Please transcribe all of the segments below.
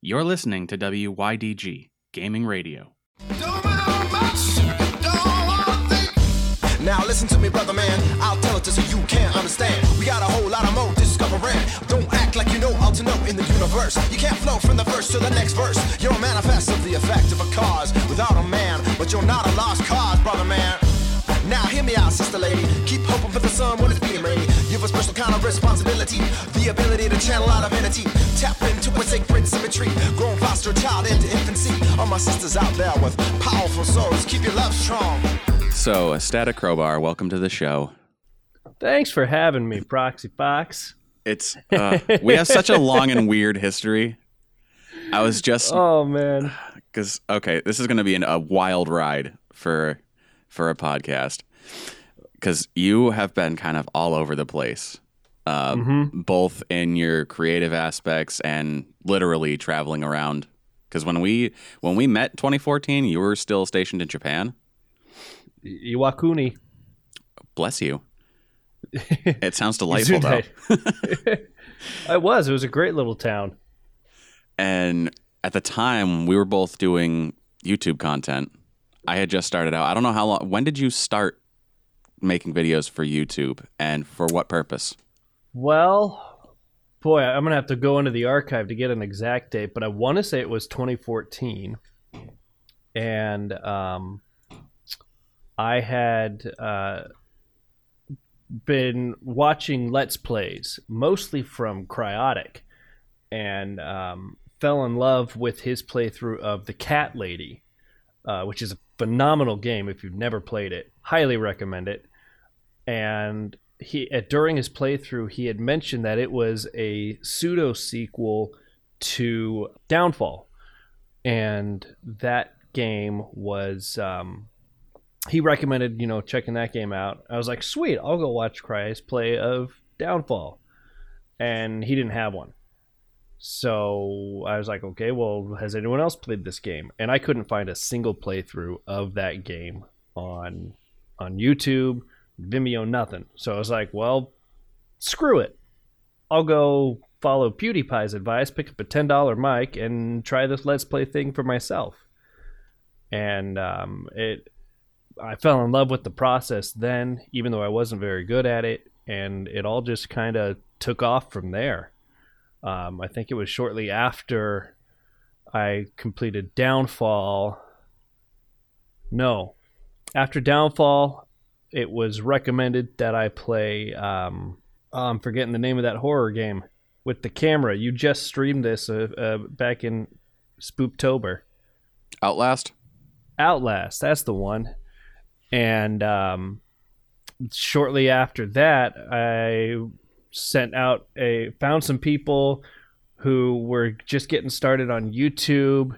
You're listening to WYDG Gaming Radio. Now listen to me, brother man. I'll tell it to so you can understand. We got a whole lot of more discovering. Don't act like you know all to know in the universe. You can't flow from the to the next verse. You're a manifest of the effect of a cause without a man, but you're not a lost cause, brother man. Now hear me out, sister lady. Keep hoping for the sun when it's. You've a special kind of responsibility, the ability to channel out divinity. Tap into a sacred symmetry, growing foster child into infancy. All my sisters out there with powerful souls, keep your love strong. So, Static Crowbar, welcome to the show. Thanks for having me, Proxy Fox. It's uh, we have such a long and weird history. I was just Oh man. because okay, this is going to be an, a wild ride for for a podcast because you have been kind of all over the place, uh, both in your creative aspects and literally traveling around. Because when we when we met 2014, you were still stationed in Japan. Iwakuni. Bless you. It sounds delightful though. it was. It was a great little town. And at the time, we were both doing YouTube content. I had just started out. I don't know how long. When did you start making videos for YouTube and for what purpose? Well, boy, I'm gonna have to go into the archive to get an exact date, but I want to say it was 2014, and um, I had uh, been watching Let's Plays mostly from Cryaotic, and um, fell in love with his playthrough of the Cat Lady, uh, which is a phenomenal game. If you've never played it, highly recommend it. And he uh, during his playthrough, he had mentioned that it was a pseudo sequel to Downfall, and that game was. Um, he recommended, you know, checking that game out. I was like, sweet, I'll go watch Cry's play of Downfall. And he didn't have one. So I was like, okay, well, has anyone else played this game? And I couldn't find a single playthrough of that game on on YouTube, Vimeo, nothing. So I was like, well, screw it. I'll go follow PewDiePie's advice, pick up a ten dollar mic, and try this Let's Play thing for myself. And um, it I fell in love with the process then, even though I wasn't very good at it, and it all just kind of took off from there. Um, I think it was shortly after I completed Downfall. No, after Downfall, it was recommended that I play. Um, oh, I'm forgetting the name of that horror game with the camera. You just streamed this uh, uh, back in Spooptober. Outlast? Outlast, that's the one. And um, shortly after that, I sent out a found some people who were just getting started on YouTube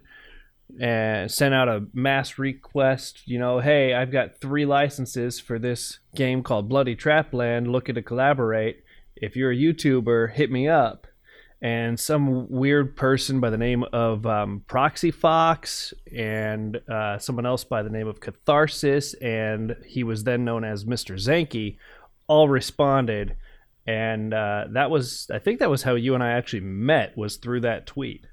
and sent out a mass request, you know, hey, I've got three licenses for this game called Bloody Trapland, looking to collaborate. If you're a YouTuber, hit me up. And some weird person by the name of um, Proxy Fox and uh, someone else by the name of Catharsis, and he was then known as Mr. Zanky, all responded. And uh, that was, I think that was how you and I actually met, was through that tweet.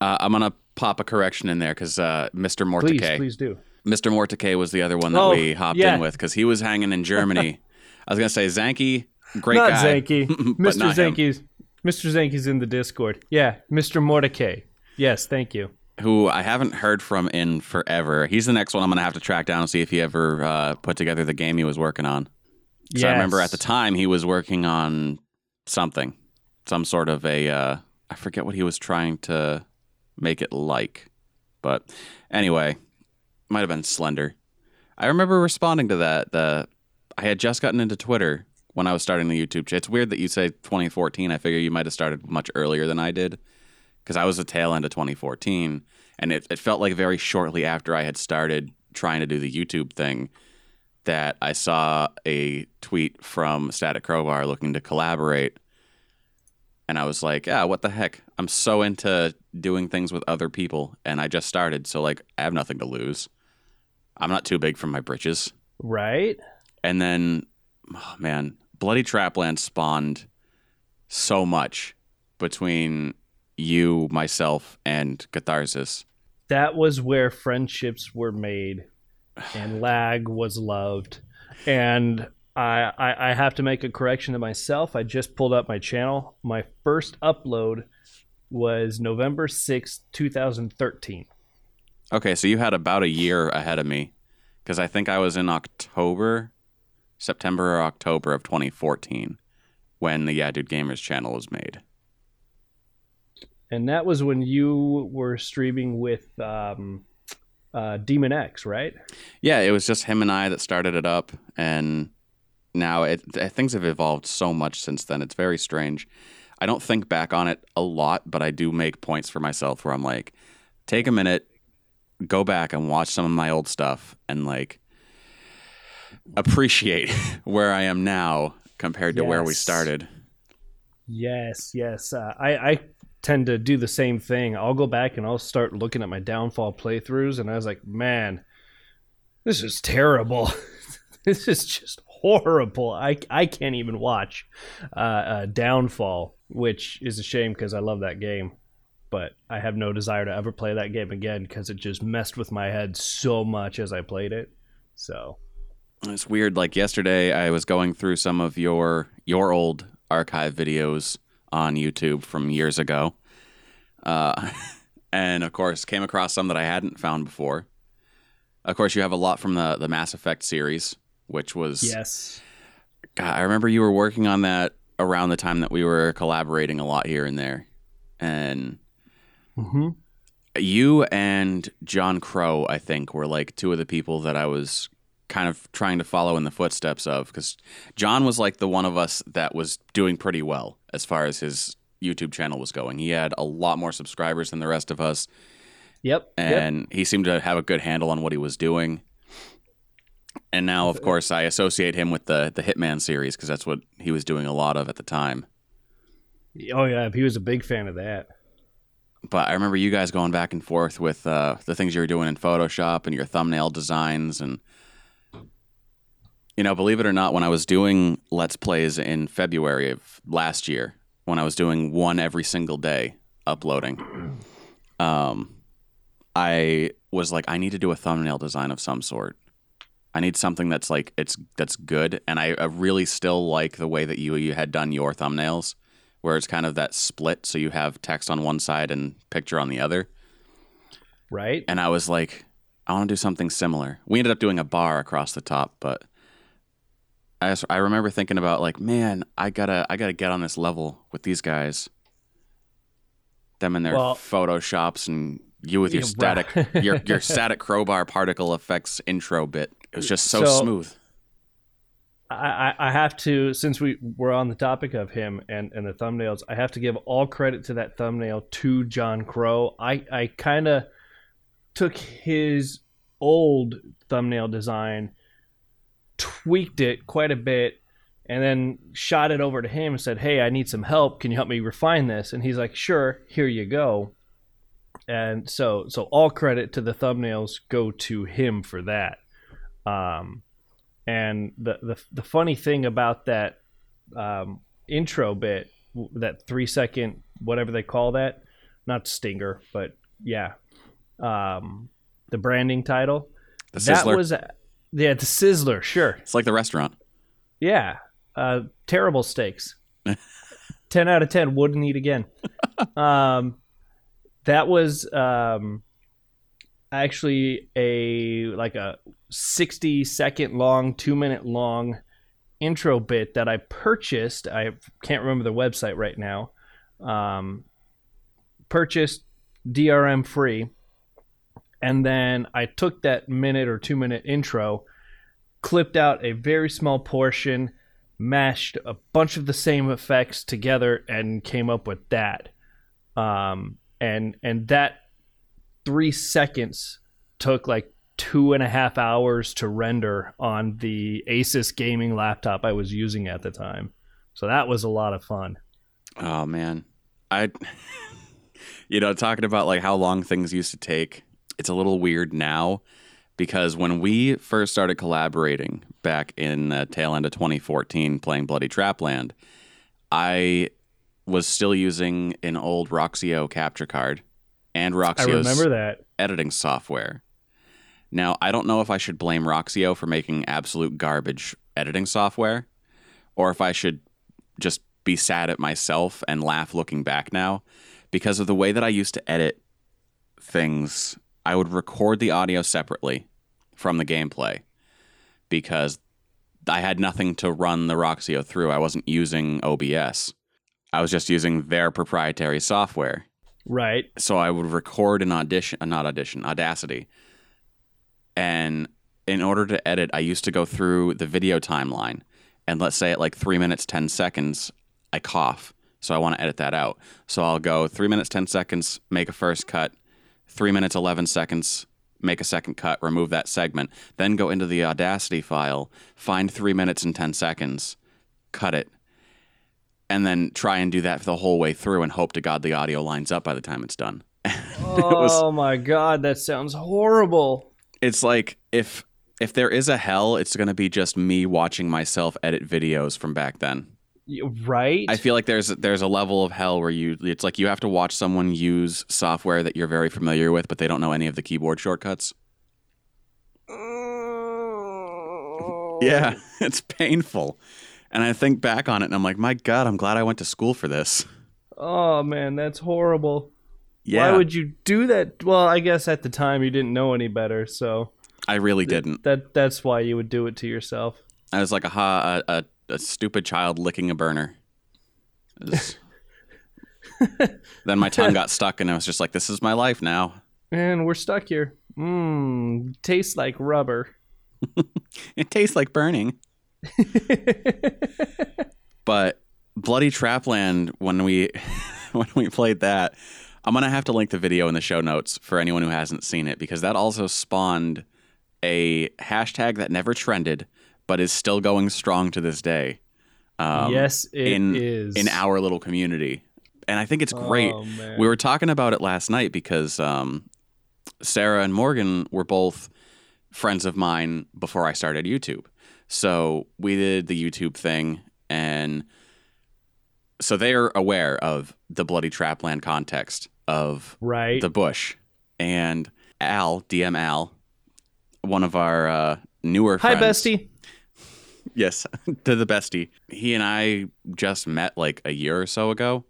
Uh, I'm going to pop a correction in there because uh, Mr. Please, please do. Mr. Morticay was the other one that Oh, we hopped yeah. in with because he was hanging in Germany. I was going to say Zanky, great not guy. Mr. not him. Zanky's Mr. Zanky's in the Discord. Yeah, Mr. Mordecai. Yes, thank you. who I haven't heard from in forever. He's the next one I'm going to have to track down and see if he ever uh, put together the game he was working on. So I remember at the time he was working on something, some sort of a, uh, I forget what he was trying to make it like. But anyway, might have been Slender. I remember responding to that. The I had just gotten into Twitter when I was starting the YouTube. It's weird that you say 2014. I figure you might have started much earlier than I did because I was the tail end of 2014, and it, it felt like very shortly after I had started trying to do the YouTube thing that I saw a tweet from Static Crowbar looking to collaborate, and I was like, yeah, what the heck? I'm so into doing things with other people, and I just started, so like I have nothing to lose. I'm not too big for my britches. Right? And then, oh man, Bloody Trapland spawned so much between you, myself, and Catharsis. That was where friendships were made, and lag was loved. And I, I I have to make a correction to myself. I just pulled up my channel. My first upload was November sixth, two thousand thirteen. Okay, so you had about a year ahead of me because I think I was in October, September or October of 2014 when the Yeah Dude Gamers channel was made. And that was when you were streaming with um, uh, Demon X, right? Yeah, it was just him and I that started it up, and now it, things have evolved so much since then. It's very strange. I don't think back on it a lot, but I do make points for myself where I'm like, take a minute, go back and watch some of my old stuff, and like appreciate where I am now compared to where we started. Yes, yes. Uh, I, I tend to do the same thing. I'll go back and I'll start looking at my downfall playthroughs, and I was like, man, this is terrible. this is just horrible. I, I can't even watch uh, uh, Downfall, which is a shame because I love that game. But I have no desire to ever play that game again because it just messed with my head so much as I played it. So, It's weird. Like yesterday, I was going through some of your your old archive videos on YouTube from years ago, uh, and of course, came across some that I hadn't found before. Of course, you have a lot from the the Mass Effect series, which was yes. God, I remember you were working on that around the time that we were collaborating a lot here and there, and hmm you and John Crow, I think, were like two of the people that I was kind of trying to follow in the footsteps of because John was like the one of us that was doing pretty well as far as his YouTube channel was going. He had a lot more subscribers than the rest of us, Yep. yep. and he seemed to have a good handle on what he was doing. And now, of course, I associate him with the the Hitman series because that's what he was doing a lot of at the time. Oh, yeah. He was a big fan of that. but I remember you guys going back and forth with uh, the things you were doing in Photoshop and your thumbnail designs, and you know, believe it or not, when I was doing Let's Plays in February of last year, when I was doing one every single day uploading, um, I was like, I need to do a thumbnail design of some sort. I need something that's like it's that's good, and I, I really still like the way that you you had done your thumbnails, where it's kind of that split, so you have text on one side and picture on the other. Right? And I was like, I want to do something similar. We ended up doing a bar across the top, but I just, I remember thinking about like, man, I gotta I gotta get on this level with these guys. Them and their Well- photoshops and you with your Yeah, static your your static crowbar particle effects intro bit. It was just so, So- smooth. I, I I have to since we were on the topic of him and, and the thumbnails, I have to give all credit to that thumbnail to John Crow. I, I kind of took his old thumbnail design, tweaked it quite a bit, and then shot it over to him and said, Hey, I need some help. Can you help me refine this? And he's like, Sure, here you go. And so so all credit to the thumbnails go to him for that. Um and the the, the funny thing about that um, intro bit, that three second whatever they call that, not stinger, but yeah, um, the branding title. The that was yeah, the Sizzler, sure, it's like the restaurant. yeah. Uh, terrible steaks. ten out of ten. Wouldn't eat again. um, that was um, actually a like a sixty second long, two minute long intro bit that I purchased. I can't remember the website right now. Um, purchased DRM free, and then I took that minute or two minute intro, clipped out a very small portion mashed a bunch of the same effects together and came up with that. Um, and and that three seconds took like two and a half hours to render on the Asus gaming laptop I was using at the time. So that was a lot of fun. Oh man, I, you know, talking about like how long things used to take. It's a little weird now because when we first started collaborating back in the tail end of 2014, playing Bloody Trapland, I was still using an old Roxio capture card and I Roxio's remember that. editing software. Now, I don't know if I should blame Roxio for making absolute garbage editing software or if I should just be sad at myself and laugh looking back now because of the way that I used to edit things. I would record the audio separately from the gameplay because I had nothing to run the Roxio through. I wasn't using OBS. I was just using their proprietary software Right. so I would record an audition, not audition, Audacity. And in order to edit, I used to go through the video timeline. And let's say at like three minutes, 10 seconds, I cough. So I want to edit that out. So I'll go three minutes, 10 seconds, make a first cut, three minutes, 11 seconds, make a second cut, remove that segment, then go into the Audacity file, find three minutes and 10 seconds, cut it, and then try and do that the whole way through and hope to God the audio lines up by the time it's done. Oh my god, that sounds horrible. It's like if if there is a hell, it's going to be just me watching myself edit videos from back then. Right? I feel like there's there's a level of hell where you it's like you have to watch someone use software that you're very familiar with but they don't know any of the keyboard shortcuts. Mm. Yeah, it's painful. And I think back on it and I'm like, "My god, I'm glad I went to school for this." Oh man, that's horrible. Yeah. Why would you do that? Well, I guess at the time you didn't know any better, so I really didn't. that that's why you would do it to yourself. I was like a ha a, a, a stupid child licking a burner. Was- then my tongue got stuck, and I was just like, "This is my life now." And we're stuck here. Mmm, tastes like rubber. It tastes like burning. but Bloody Trapland, when we when we played that, I'm gonna have to link the video in the show notes for anyone who hasn't seen it because that also spawned a hashtag that never trended, but is still going strong to this day. Um, yes, it is in in our little community. And I think it's great. Oh, we were talking about it last night because um, Sarah and Morgan were both friends of mine before I started YouTube. So we did the YouTube thing, and so they're aware of the Bloody Trapland context of right. the bush. And Al, DM Al, one of our uh, newer Hi, friends, bestie. Yes, to the bestie. He and I just met like a year or so ago,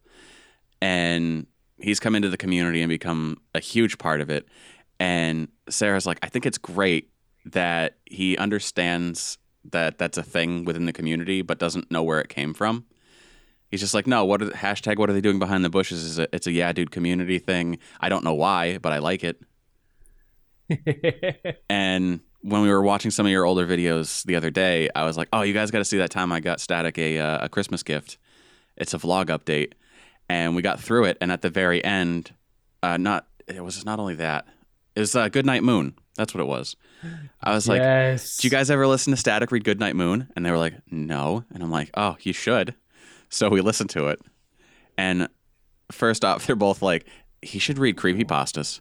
and he's come into the community and become a huge part of it. And Sarah's like, I think it's great that he understands that that's a thing within the community, but doesn't know where it came from. He's just like, no, what are the, hashtag? What are they doing behind the bushes? Is it, it's a yeah, dude community thing. I don't know why, but I like it. And when we were watching some of your older videos the other day, I was like, "Oh, you guys got to see that time I got Static a uh, a Christmas gift. It's a vlog update." And we got through it, and at the very end, uh, not it was not only that, it was uh, Goodnight Moon. That's what it was. I was like, yes. "Did you guys ever listen to Static read Goodnight Moon?" And they were like, "No." And I'm like, "Oh, you should." So we listened to it, and first off, they're both like, "He should read creepypastas."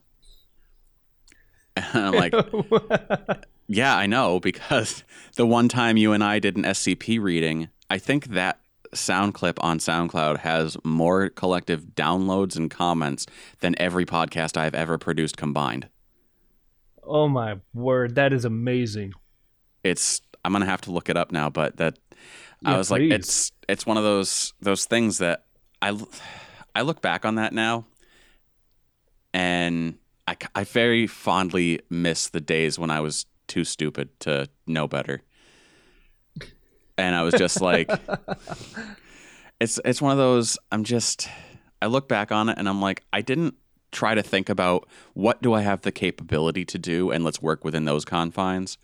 And I'm like, yeah, I know because the one time you and I did an SCP reading, I think that sound clip on SoundCloud has more collective downloads and comments than every podcast I've ever produced combined. oh my word, that is amazing. It's I'm gonna have to look it up now, but that I Yeah, was like, it's it's one of those those things that I I look back on that now, and I I very fondly miss the days when I was too stupid to know better, and I was just like, it's it's one of those. I'm just I look back on it and I'm like, I didn't try to think about what do I have the capability to do, and let's work within those confines.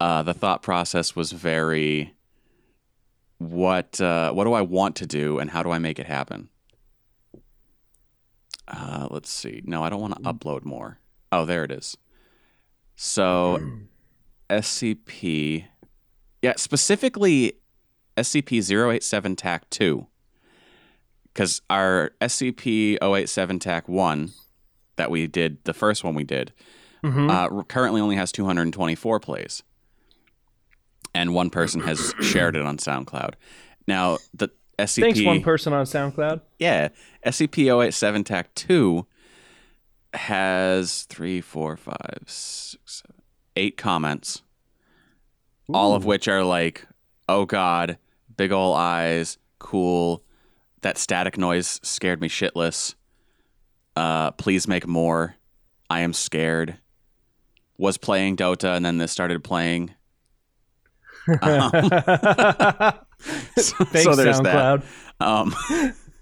Uh, the thought process was very what uh, what do I want to do and how do I make it happen? Uh, let's see. No, I don't want to upload more. Oh, there it is. So SCP, yeah, specifically SCP 087 TAC 2. Because our SCP 087 TAC 1 that we did, the first one we did, uh, currently only has 224 plays. And one person has shared it on SoundCloud. Now, the SCP. Thanks, one person on SoundCloud. Yeah, SCP-087 TAC two has three, four, five, six, seven, eight comments, all of which are like, "Oh God, big ol' eyes, cool." That static noise scared me shitless. Uh, please make more. I am scared. Was playing Dota and then this started playing. Um, so, Thanks, so there's that. SoundCloud. Um,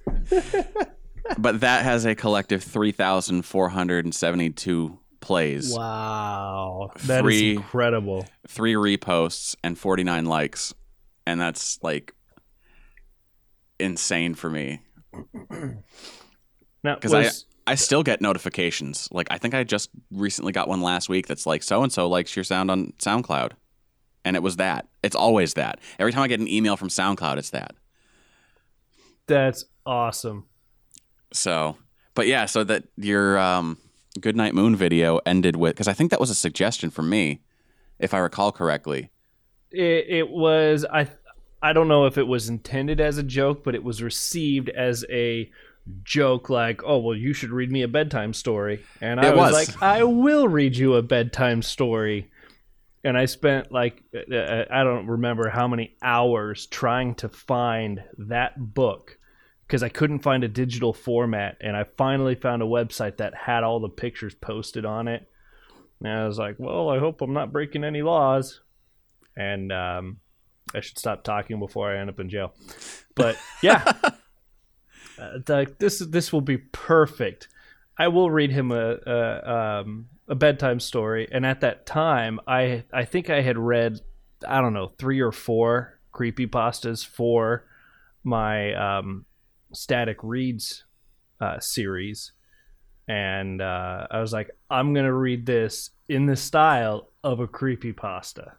but that has a collective 3,472 plays, Wow, that is Three- incredible. three reposts, and 49 likes. And that's like insane for me Now, because I, I still get notifications. Like, I think I just recently got one last week that's like, so and so likes your sound on SoundCloud. And it was that. It's always that. Every time I get an email from SoundCloud, it's that. that's awesome. So, but yeah, so that your um, Goodnight Moon video ended with because I think that was a suggestion from me, if I recall correctly. It, it was I. I don't know if it was intended as a joke, but it was received as a joke. Like, oh well, you should read me a bedtime story, and I was, was. like, I will read you a bedtime story. And I spent like uh, I don't remember how many hours trying to find that book because I couldn't find a digital format, and I finally found a website that had all the pictures posted on it. And I was like, well, I hope I'm not breaking any laws. And um, I should stop talking before I end up in jail. But yeah, uh, the, this this will be perfect. I will read him a a, um, a bedtime story, and at that time, I I think I had read I don't know three or four creepy pastas for my um, static reads uh, series, and uh, I was like, I'm gonna read this in the style of a creepy pasta,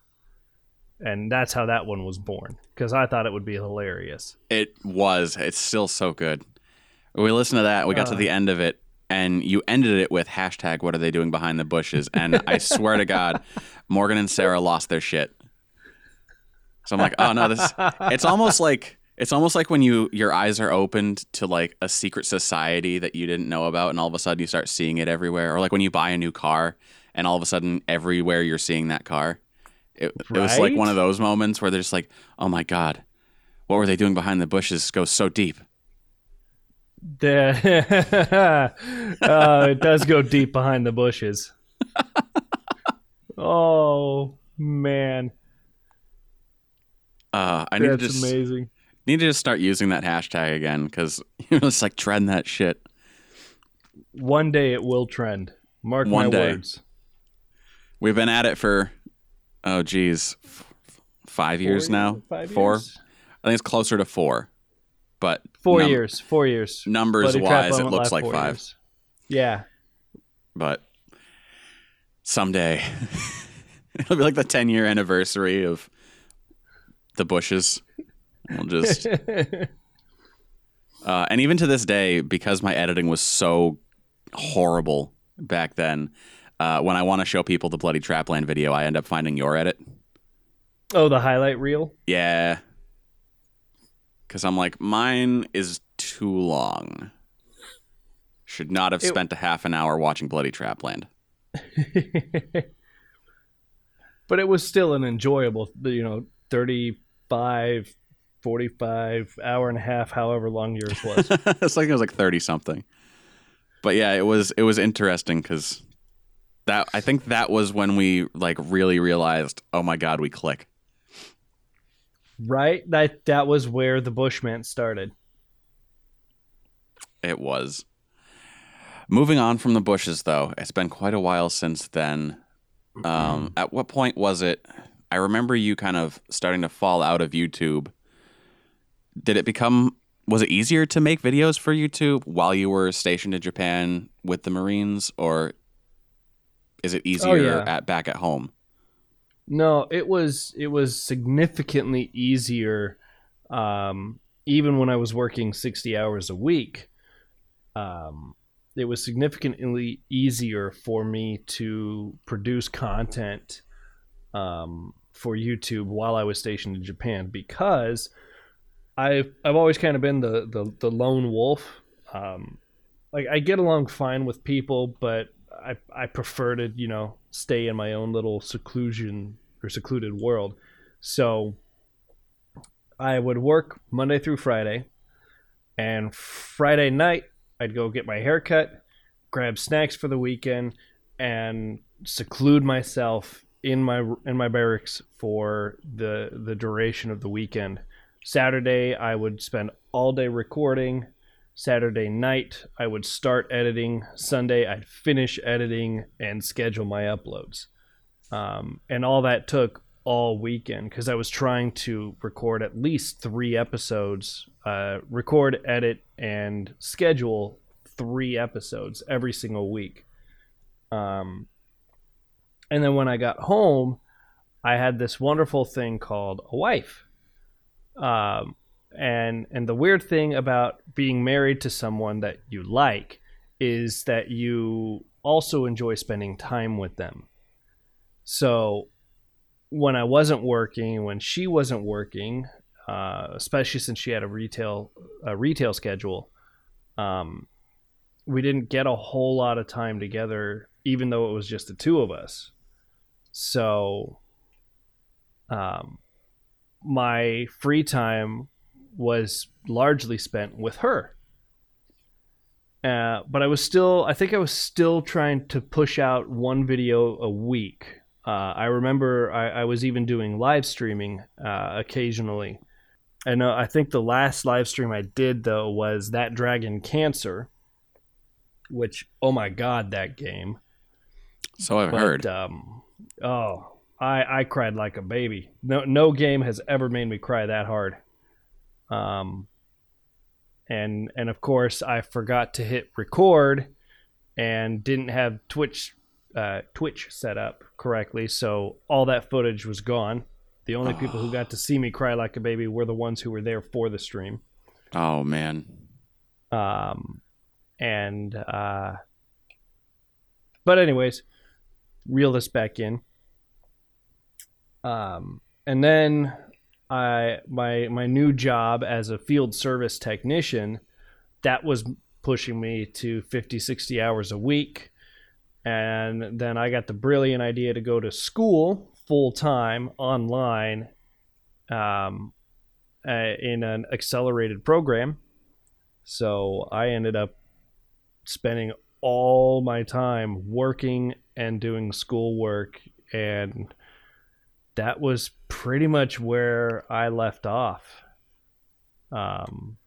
and that's how that one was born because I thought it would be hilarious. It was. It's still so good. We listened to that. We got to Uh. the end of it, and you ended it with hashtag What are they doing behind the bushes? And I swear to God, Morgan and Sarah lost their shit. So I'm like, oh no, this. It's almost like it's almost like when you your eyes are opened to like a secret society that you didn't know about, and all of a sudden you start seeing it everywhere. Or like when you buy a new car, and all of a sudden everywhere you're seeing that car. It, it was like one of those moments where they're just like, oh my god, what were they doing behind the bushes? Goes so deep. The, uh, it does go deep behind the bushes. oh man, Uh, I need to just amazing. need to just start using that hashtag again because you're just like trend that shit. One day it will trend. Mark One my day. words. We've been at it for oh geez, f- five years Four now. Five four. years? I think it's closer to four, but Four num- years. Four years. Numbers Bloody wise, it looks like five. years. Yeah. But someday it'll be like the ten year anniversary of the bushes. We'll just Uh, and even to this day, because my editing was so horrible back then, uh, when I want to show people the Bloody Trapland video, I end up finding your edit. oh, the highlight reel. Yeah. Because I'm like, mine is too long. Should not have It- spent a half an hour watching Bloody Trapland. but it was still an enjoyable, you know, 35, 45, hour and a half, however long yours was. it's like it was like 30 something. But yeah, it was it was interesting because that I think that was when we like really realized, oh my god, we click. Right? That that was where the Bushman started. It was. Moving on from the bushes, though, it's been quite a while since then. Um, at what point was it? I remember you kind of starting to fall out of YouTube. Did it become? Was it easier to make videos for YouTube while you were stationed in Japan with the Marines, or is it easier yeah. at back at home? No, it was it was significantly easier um, even when I was working 60 hours a week. Um, it was significantly easier for me to produce content um, for YouTube while I was stationed in Japan because I've I've always kind of been the the, the lone wolf. Um, like I get along fine with people, but I I prefer to you know stay in my own little seclusion or secluded world. So I would work Monday through Friday, and Friday night I'd go get my hair cut, grab snacks for the weekend, and seclude myself in my in my barracks for the the duration of the weekend. Saturday I would spend all day recording. Saturday night I would start editing. Sunday I'd finish editing and schedule my uploads. Um, and all that took all weekend because I was trying to record at least three episodes, uh, record, edit, and schedule three episodes every single week. Um, and then when I got home, I had this wonderful thing called a wife. Um, and and the weird thing about being married to someone that you like is that you also enjoy spending time with them. So when I wasn't working, when she wasn't working, uh, especially since she had a retail a retail schedule, um, we didn't get a whole lot of time together, even though it was just the two of us. So, um, my free time was largely spent with her. Uh, but I was still, I think I was still trying to push out one video a week. Uh, I remember I, I, was even doing live streaming uh, occasionally. And I think the last live stream I did, though, was That Dragon Cancer, which, oh my God, that game. So I've but, heard. Um, oh, I, I cried like a baby. No, no game has ever made me cry that hard. Um, and and of course I forgot to hit record and didn't have Twitch uh, Twitch set up correctly, so all that footage was gone. The only oh. people who got to see me cry like a baby were the ones who were there for the stream. Oh man. Um, and uh, but anyways, reel this back in. Um, and then I my my new job as a field service technician that was pushing me to 50 60 hours a week and then I got the brilliant idea to go to school full time online um, uh, in an accelerated program so I ended up spending all my time working and doing schoolwork and that was pretty much where I left off. Um,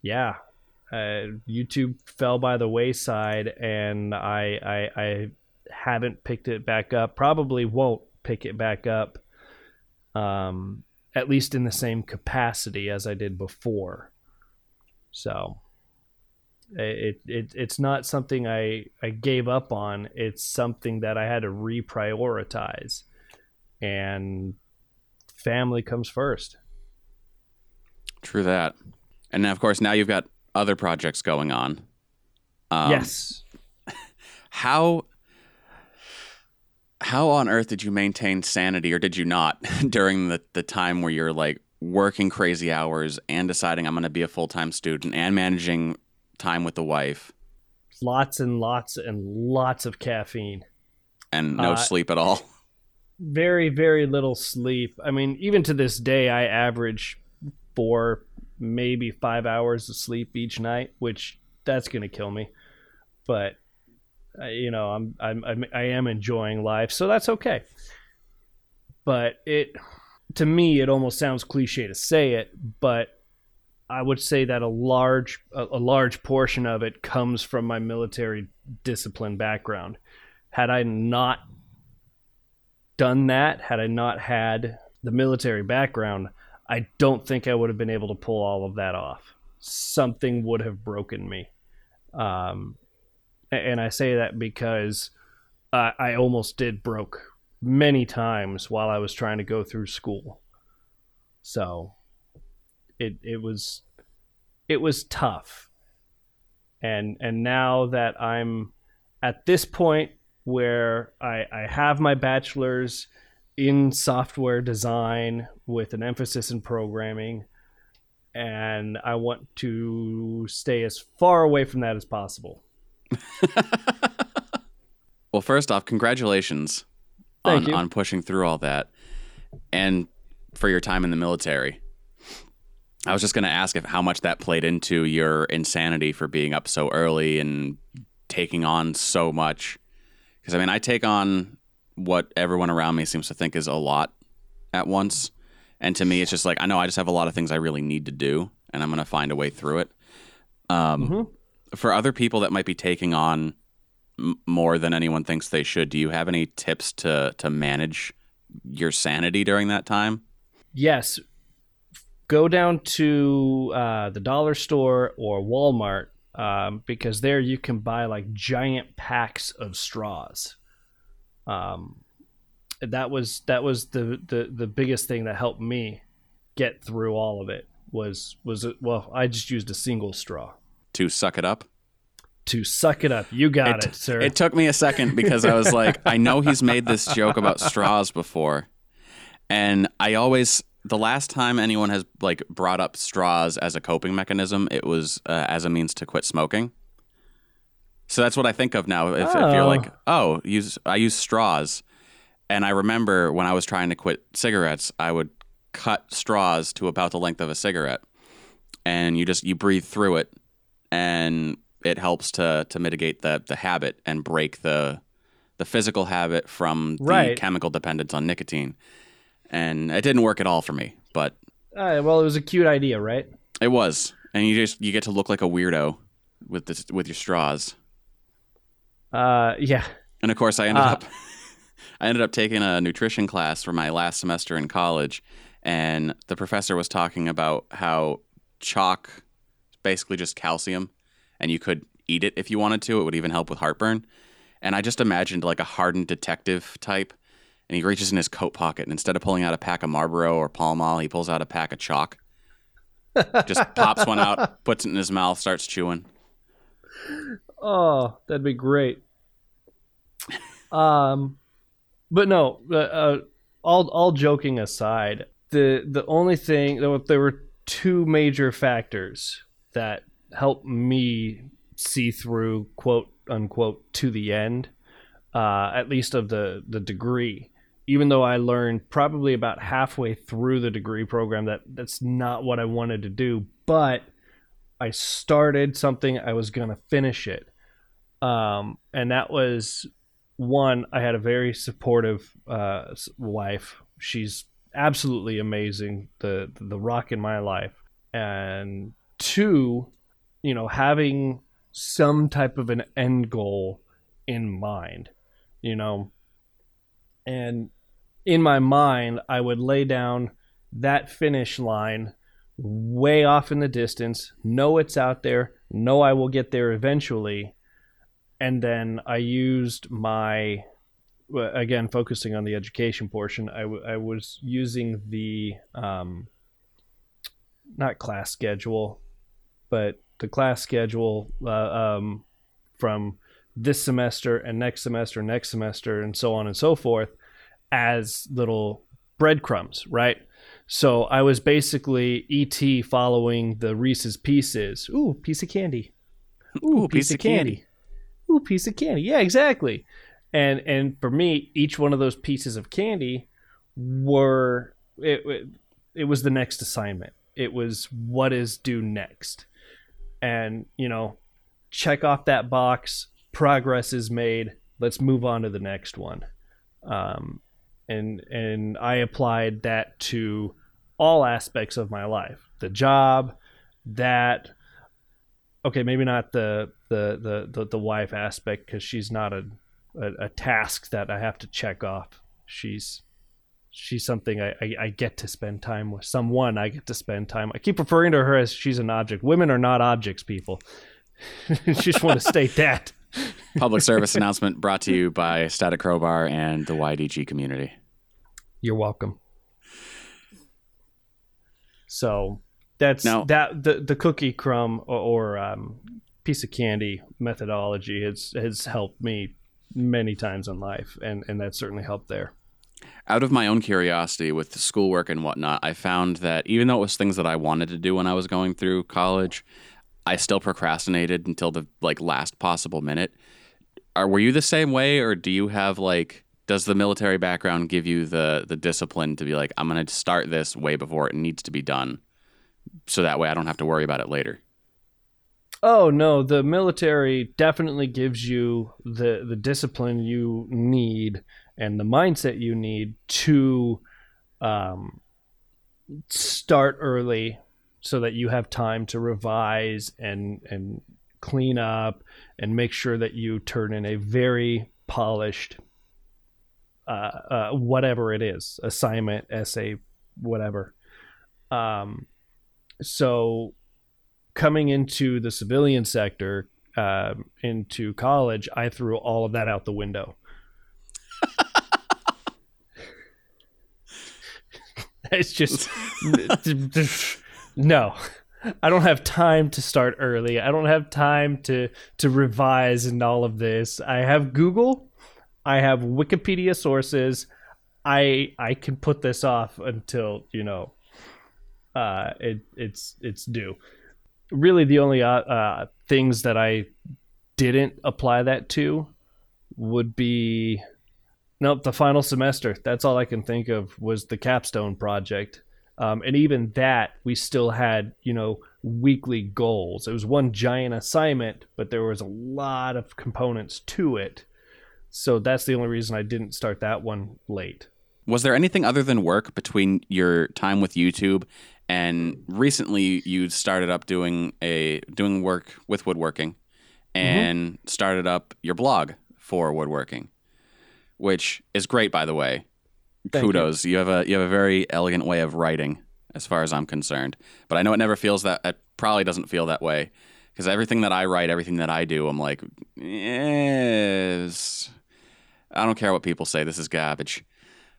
yeah, uh, YouTube fell by the wayside, and I, I I haven't picked it back up. Probably won't pick it back up. Um, at least in the same capacity as I did before. So it, it it's not something I, I gave up on. It's something that I had to reprioritize. And family comes first. True that. And of course, now you've got other projects going on. Um, yes. How how on earth did you maintain sanity, or did you not, during the the time where you're like working crazy hours and deciding I'm going to be a full time student and managing time with the wife. Lots and lots and lots of caffeine. And no uh, sleep at all. Very, very little sleep. I mean, even to this day, I average four, maybe five hours of sleep each night, which that's to kill me. But, you know, I'm, I'm, I'm, I am enjoying life, so that's okay. But it, to me, it almost sounds cliche to say it, but I would say that a large a, large portion of it comes from my military discipline background. Had I not done that, had I not had the military background, I don't think I would have been able to pull all of that off. Something would have broken me. Um, and I say that because I, almost did broke many times while I was trying to go through school. So it it was it was tough. And and now that I'm at this point where I, I have my bachelor's in software design with an emphasis in programming, and I want to stay as far away from that as possible. Well, first off, congratulations on, on pushing through all that and for your time in the military. I was just going to ask if how much that played into your insanity for being up so early and taking on so much. Because, I mean, I take on what everyone around me seems to think is a lot at once. And to me, it's just like, I know I just have a lot of things I really need to do, and I'm going to find a way through it. Um, Mhm. For other people that might be taking on m- more than anyone thinks they should, do you have any tips to, to manage your sanity during that time? Yes, go down to uh, the dollar store or Walmart um, because there you can buy like giant packs of straws. Um, that was that was the, the the biggest thing that helped me get through all of it was was well I just used a single straw To suck it up? to suck it up. You got it, sir. It took me a second because I was like, I know he's made this joke about straws before. And I always, the last time anyone has like brought up straws as a coping mechanism, it was uh, as a means to quit smoking. So that's what I think of now. If, if you're Oh. like, oh, use I use straws, and I remember when I was trying to quit cigarettes, I would cut straws to about the length of a cigarette, and you just you breathe through it, and it helps to to mitigate the the habit and break the the physical habit from the Right. chemical dependence on nicotine. And it didn't work at all for me, but Uh, well, it was a cute idea, right? it was. And you just you get to look like a weirdo with this with your straws. Uh, yeah. And of course, I ended Ah. up I ended up taking a nutrition class for my last semester in college, and the professor was talking about how chalk is basically just calcium, and you could eat it if you wanted to. It would even help with heartburn. And I just imagined like a hardened detective type, and he reaches in his coat pocket, and instead of pulling out a pack of Marlboro or Pall Mall, he pulls out a pack of chalk. just pops one out, puts it in his mouth, starts chewing. Oh, that'd be great. Um, but no, uh, uh, all all joking aside, the the only thing there were, two major factors that helped me see through quote unquote to the end, uh, at least of the the degree. Even though I learned probably about halfway through the degree program that that's not what I wanted to do, but I started something, I was going to finish it. Um, and that was one, I had a very supportive uh, wife. She's absolutely amazing, the, the rock in my life. And two, you know, having some type of an end goal in mind, you know. And in my mind, I would lay down that finish line way off in the distance, know it's out there, know I will get there eventually. And then I used my, again, focusing on the education portion, I, w- I was using the, um, not class schedule, but the class schedule uh, um, from this semester and next semester, next semester, and so on and so forth as little breadcrumbs, right? So I was basically ET following the Reese's Pieces. Ooh, piece of candy. Ooh, piece of candy. Ooh, piece of candy. Yeah, exactly. And and for me, each one of those pieces of candy were it it, it was the next assignment. It was what is due next. And, you know, check off that box, progress is made. Let's move on to the next one. Um, and and I applied that to all aspects of my life. The job, that okay, maybe not the the the the, the wife aspect because she's not a, a a task that I have to check off. She's she's something I, I, I get to spend time with. Someone I get to spend time. I keep referring to her as she's an object. Women are not objects, people. just want to state that. Public service announcement brought to you by Static Crowbar and the YDG community. You're welcome. So that's Now- that the the cookie crumb or, or um, piece of candy methodology has has helped me many times in life, and and that certainly helped there. Out of my own curiosity with schoolwork and whatnot, I found that even though it was things that I wanted to do when I was going through college, I still procrastinated until the like last possible minute. Are were you the same way, or do you have like does the military background give you the the discipline to be like I'm going to start this way before it needs to be done, so that way I don't have to worry about it later? Oh no, the military definitely gives you the the discipline you need and the mindset you need to um, start early so that you have time to revise and and clean up and make sure that you turn in a very polished uh, uh, whatever it is assignment essay whatever. Um, so coming into the civilian sector uh, into college i threw all of that out the window. It's just no. I don't have time to start early. I don't have time to to revise and all of this. I have google. I have wikipedia sources. I i can put this off until you know uh it it's it's due really the only uh, uh things that i didn't apply that to would be Nope, the final semester. That's all I can think of was the capstone project. Um, and even that, we still had, you know, weekly goals. It was one giant assignment, but there was a lot of components to it. So that's the only reason I didn't start that one late. Was there anything other than work between your time with YouTube and recently you started up doing a doing work with woodworking and mm-hmm. started up your blog for woodworking? which is great, by the way. Thank Kudos. You. you. have a you have a very elegant way of writing, as far as I'm concerned. But I know it never feels that. It probably doesn't feel that way because everything that I write, everything that I do, I'm like, yes. I don't care what people say. This is garbage.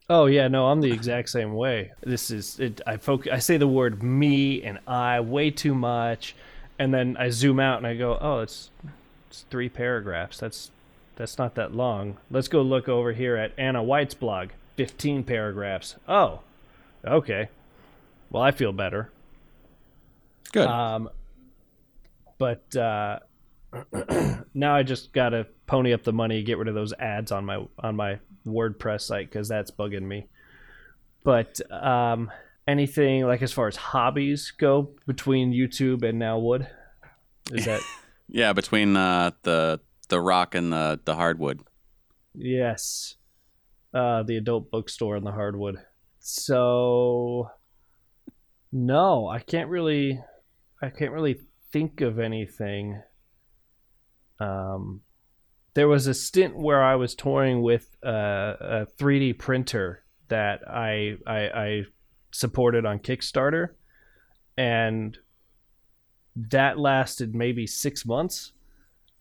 Oh yeah, no, I'm the exact same way. This is it. I focus. I say the word me and I way too much, and then I zoom out and I go, oh, it's it's three paragraphs. That's that's not that long. Let's go look over here at Ana White's blog. 15 paragraphs. Oh, okay. Well, I feel better. Good. Um, but uh, now I just got to pony up the money, get rid of those ads on my on my WordPress site because that's bugging me. But um, anything like as far as hobbies go between YouTube and now Wood, is that? yeah, between uh, the the rock and the the hardwood. Yes, uh, the adult bookstore and the hardwood. So, no, I can't really, I can't really think of anything. Um, there was a stint where I was touring with uh, a 3D printer that I, I I supported on Kickstarter, and that lasted maybe six months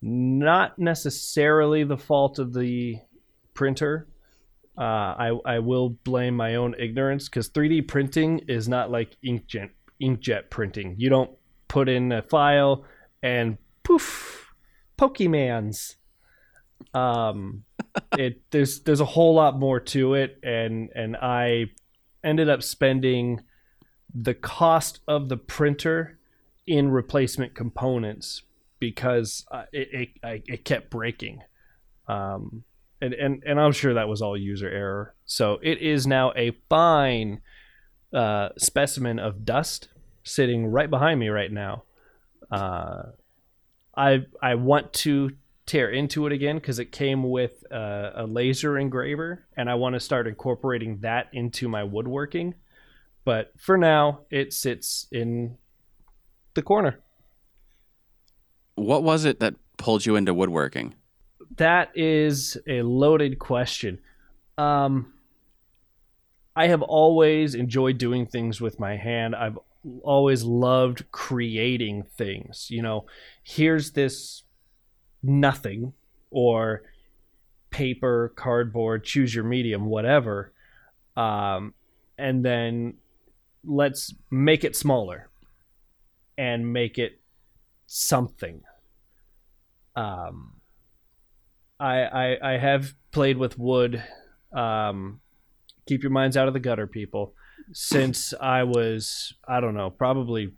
not necessarily the fault of the printer. Uh, I I will blame my own ignorance because 3D printing is not like inkjet inkjet printing. You don't put in a file and poof, Pokemans. Um, it there's there's a whole lot more to it, and and I ended up spending the cost of the printer in replacement components because uh, it, it it kept breaking. Um, and, and and I'm sure that was all user error. So it is now a fine uh, specimen of dust sitting right behind me right now. Uh, I I want to tear into it again because it came with uh, a laser engraver, and I want to start incorporating that into my woodworking. But for now, it sits in the corner. What was it that pulled you into woodworking? That is a loaded question. Um, I have always enjoyed doing things with my hand. I've always loved creating things. You know, here's this nothing or paper, cardboard, choose your medium, whatever. Um, and then let's make it smaller and make it something. Um, I, I I have played with wood um, keep your minds out of the gutter, people. Since I was, I don't know, probably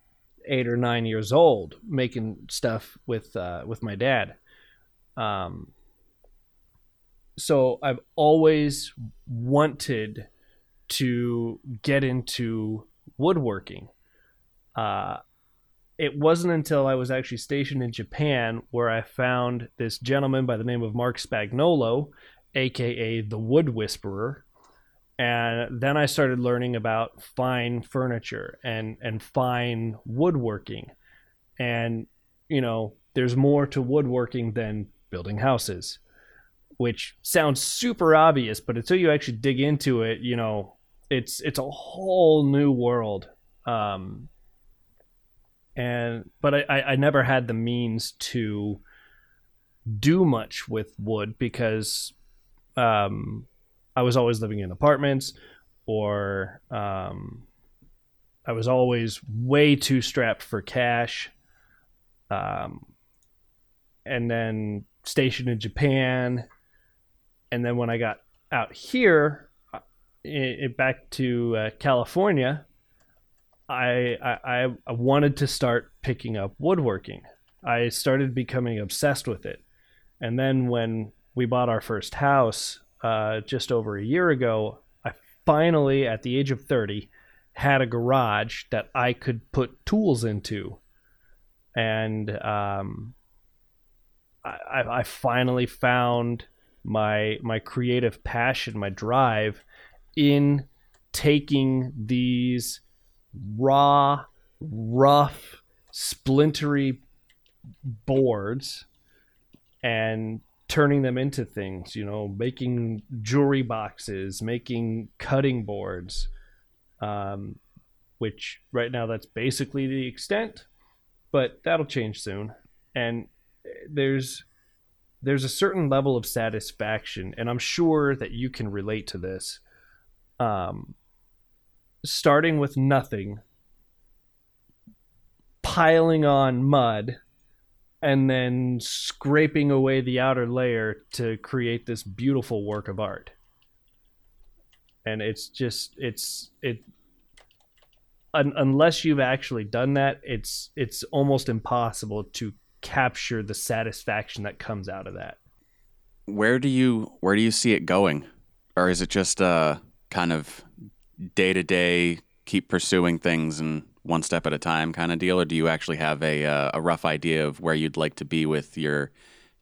eight or nine years old, making stuff with uh, with my dad. Um, so I've always wanted to get into woodworking. Uh, it wasn't until I was actually stationed in Japan where I found this gentleman by the name of Marc Spagnuolo, aka the Wood Whisperer. And then I started learning about fine furniture and, and fine woodworking. And, you know, there's more to woodworking than building houses, which sounds super obvious, but until you actually dig into it, you know, it's it's a whole new world. Um, and but I, I never had the means to do much with wood because um, I was always living in apartments or um, I was always way too strapped for cash. Um, and then stationed in Japan. And then when I got out here, it, it back to uh, California, I, I I wanted to start picking up woodworking. I started becoming obsessed with it, and then when we bought our first house uh, just over a year ago, I finally, at the age of thirty, had a garage that I could put tools into, and um, I, I finally found my my creative passion, my drive in taking these raw, rough, splintery boards and turning them into things, you know, making jewelry boxes, making cutting boards, um, which right now that's basically the extent, but that'll change soon. And there's there's a certain level of satisfaction, and I'm sure that you can relate to this. Um, starting with nothing, piling on mud, and then scraping away the outer layer to create this beautiful work of art. And it's just it's it un, unless you've actually done that, it's it's almost impossible to capture the satisfaction that comes out of that. Where do you where do you see it going? Or is it just a kind of day to day keep pursuing things and one step at a time kind of deal or do you actually have a uh, a rough idea of where you'd like to be with your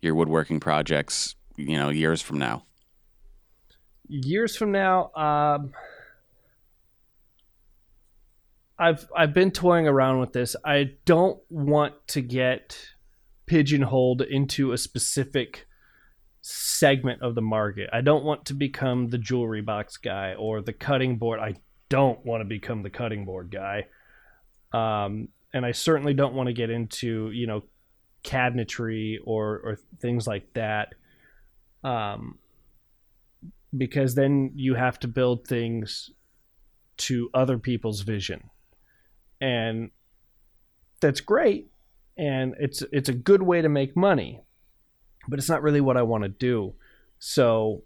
your woodworking projects, you know, years from now? Years from now, um I've I've been toying around with this. I don't want to get pigeonholed into a specific segment of the market. I don't want to become the jewelry box guy or the cutting board. I don't want to become the cutting board guy. Um, and I certainly don't want to get into, you know, cabinetry or, or things like that. Um, because then you have to build things to other people's vision. And that's great and it's it's a good way to make money but it's not really what I want to do. So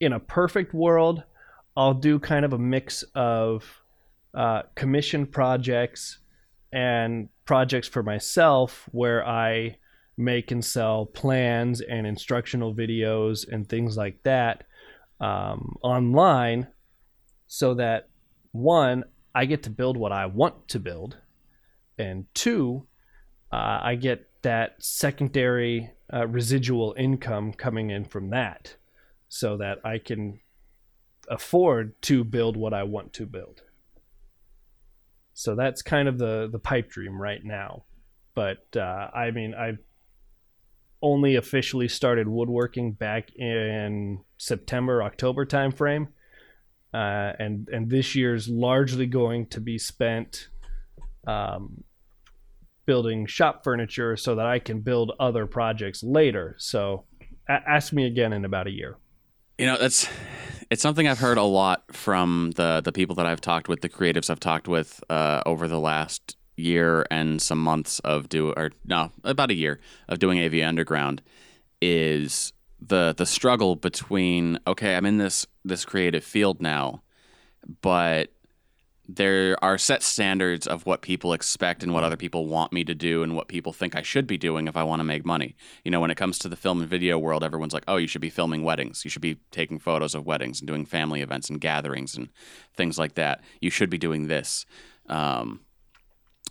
in a perfect world I'll do kind of a mix of uh, commission projects and projects for myself where I make and sell plans and instructional videos and things like that um, online so that one I get to build what I want to build and two uh, I get that secondary uh, residual income coming in from that so that I can afford to build what I want to build. So that's kind of the the pipe dream right now. But uh, I mean, I only officially started woodworking back in September October timeframe, uh, and and this year's largely going to be spent um, building shop furniture so that I can build other projects later. So a- ask me again in about a year. You know, that's it's something I've heard a lot from the the people that I've talked with, the creatives I've talked with uh, over the last year and some months of do or no, about a year of doing AV Underground is the the struggle between okay, I'm in this this creative field now, but there are set standards of what people expect and what other people want me to do and what people think I should be doing if I want to make money. You know, when it comes to the film and video world, everyone's like, "Oh, you should be filming weddings. You should be taking photos of weddings and doing family events and gatherings and things like that. You should be doing this." Um,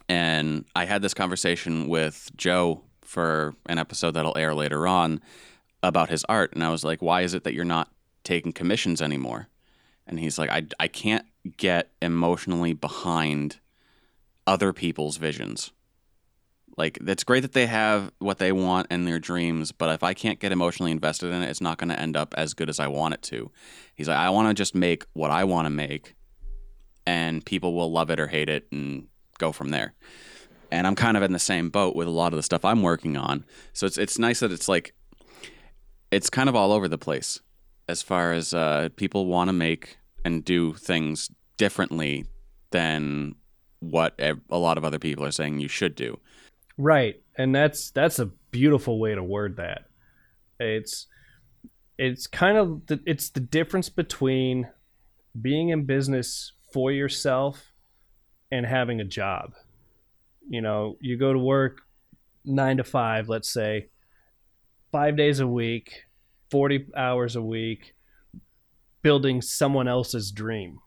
and I had this conversation with Joe for an episode that'll air later on about his art, and I was like, "Why is it that you're not taking commissions anymore?" And he's like, "I I can't get emotionally behind other people's visions. Like it's great that they have what they want and their dreams, but if I can't get emotionally invested in it, it's not going to end up as good as I want it to. He's like, I want to just make what I want to make, and people will love it or hate it and go from there. And I'm kind of in the same boat with a lot of the stuff I'm working on. So it's it's nice that it's like it's kind of all over the place as far as uh, people want to make and do things differently than what a lot of other people are saying you should do. Right. And that's that's a beautiful way to word that. It's it's kind of the, it's the difference between being in business for yourself and having a job. You know, you go to work 9 to 5, let's say, 5 days a week, 40 hours a week, building someone else's dream.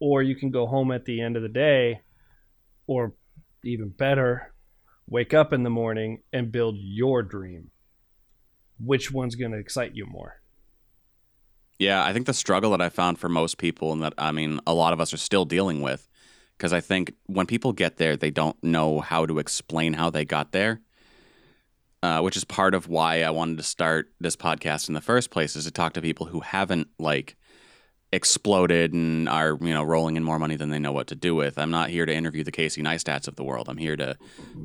Or you can go home at the end of the day, or even better, wake up in the morning and build your dream. Which one's going to excite you more? Yeah, I think the struggle that I found for most people, and that I mean, a lot of us are still dealing with, because I think when people get there, they don't know how to explain how they got there uh, which is part of why I wanted to start this podcast in the first place, is to talk to people who haven't like exploded and are you know rolling in more money than they know what to do with. I'm not here to interview the Casey Neistats of the world. I'm here to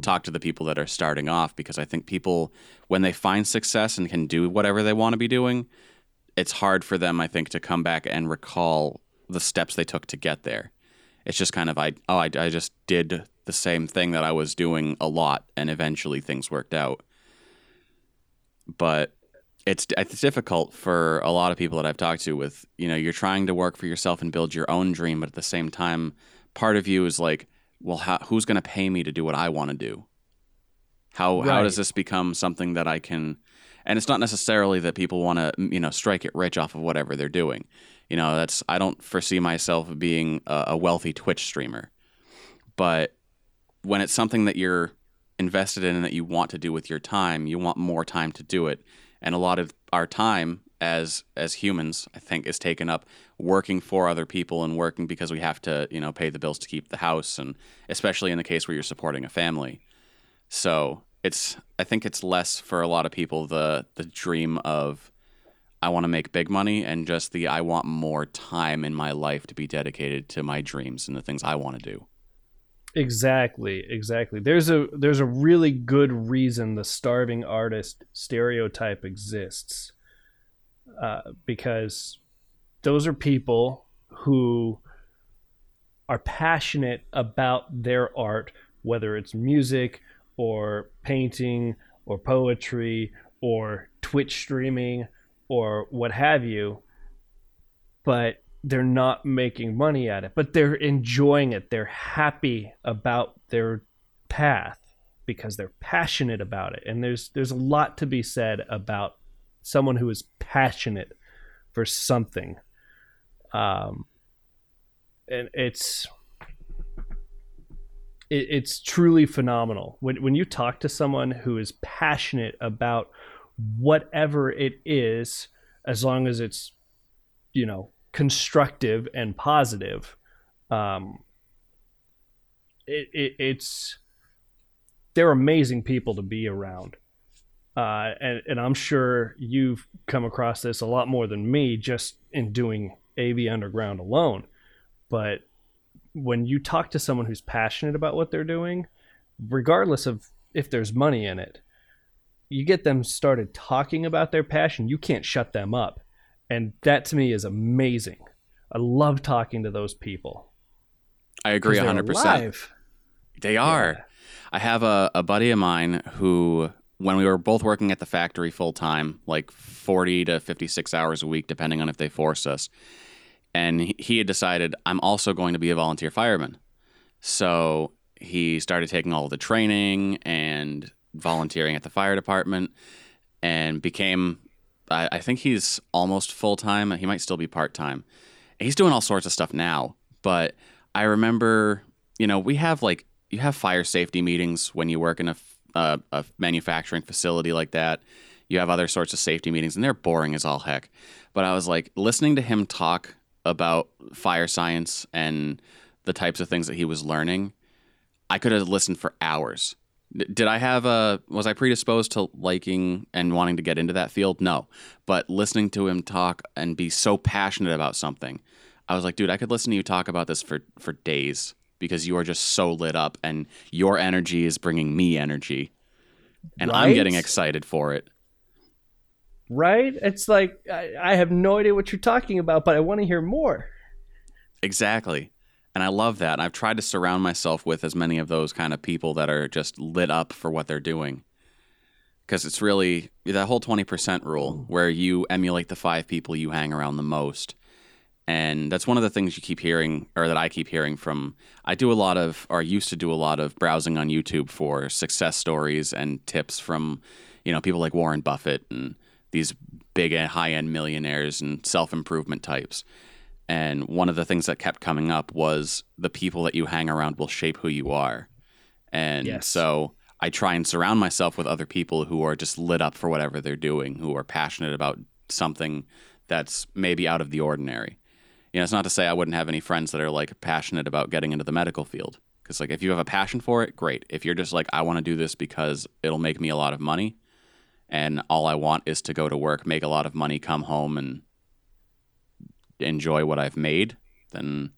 talk to the people that are starting off because I think people when they find success and can do whatever they want to be doing, it's hard for them I think to come back and recall the steps they took to get there. It's just kind of I oh I, I just did the same thing that I was doing a lot and eventually things worked out but it's it's difficult for a lot of people that I've talked to with you know you're trying to work for yourself and build your own dream but at the same time part of you is like well how, who's going to pay me to do what I want to do? How right. how does this become something that I can and it's not necessarily that people want to you know strike it rich off of whatever they're doing. You know that's I don't foresee myself being a, a wealthy Twitch streamer. But when it's something that you're invested in and that you want to do with your time, you want more time to do it. And a lot of our time as as humans, I think, is taken up working for other people and working because we have to, you know, pay the bills to keep the house and especially in the case where you're supporting a family. So it's I think it's less for a lot of people the the dream of I want to make big money and just the I want more time in my life to be dedicated to my dreams and the things I want to do. Exactly, exactly. There's a there's a really good reason the starving artist stereotype exists, uh, because those are people who are passionate about their art, whether it's music or painting or poetry or Twitch streaming or what have you, but they're not making money at it, but they're enjoying it. They're happy about their path because they're passionate about it. And there's there's a lot to be said about someone who is passionate for something. Um, and it's it, it's truly phenomenal when when you talk to someone who is passionate about whatever it is, as long as it's you know constructive and positive, um, it, it, it's they're amazing people to be around. Uh, and, and I'm sure you've come across this a lot more than me just in doing AV Underground alone. But when you talk to someone who's passionate about what they're doing, regardless of if there's money in it, you get them started talking about their passion, you can't shut them up and that to me is amazing. I love talking to those people. I agree 100%. They are. Yeah. I have a, a buddy of mine who, when we were both working at the factory full time, like 40 to 56 hours a week, depending on if they force us, and he, he had decided I'm also going to be a volunteer fireman. So he started taking all the training and volunteering at the fire department, and became. I, I think he's almost full time. He might still be part time. He's doing all sorts of stuff now, but I remember, you know, we have like you have fire safety meetings when you work in a a manufacturing facility like that. You have other sorts of safety meetings, and they're boring as all heck. But I was like listening to him talk about fire science and the types of things that he was learning. I could have listened for hours. Did I have a was I predisposed to liking and wanting to get into that field? No. But listening to him talk and be so passionate about something, I was like, dude, I could listen to you talk about this for for days because you are just so lit up and your energy is bringing me energy. And I'm getting excited for it. Right? It's like I, I have no idea what you're talking about, but I want to hear more. Exactly. And I love that. And I've tried to surround myself with as many of those kind of people that are just lit up for what they're doing. Because it's really that whole 20% rule mm. where you emulate the five people you hang around the most. And that's one of the things you keep hearing, or that I keep hearing from. I do a lot of, or used to do a lot of browsing on YouTube for success stories and tips from, you know, people like Warren Buffett and these big eh, high end millionaires and self improvement types. And one of the things that kept coming up was the people that you hang around will shape who you are. And Yes. so I try and surround myself with other people who are just lit up for whatever they're doing, who are passionate about something that's maybe out of the ordinary. You know, it's not to say I wouldn't have any friends that are like passionate about getting into the medical field. Because, like, if you have a passion for it, great. If you're just like, I want to do this because it'll make me a lot of money, and all I want is to go to work, make a lot of money, come home, and enjoy what I've made, then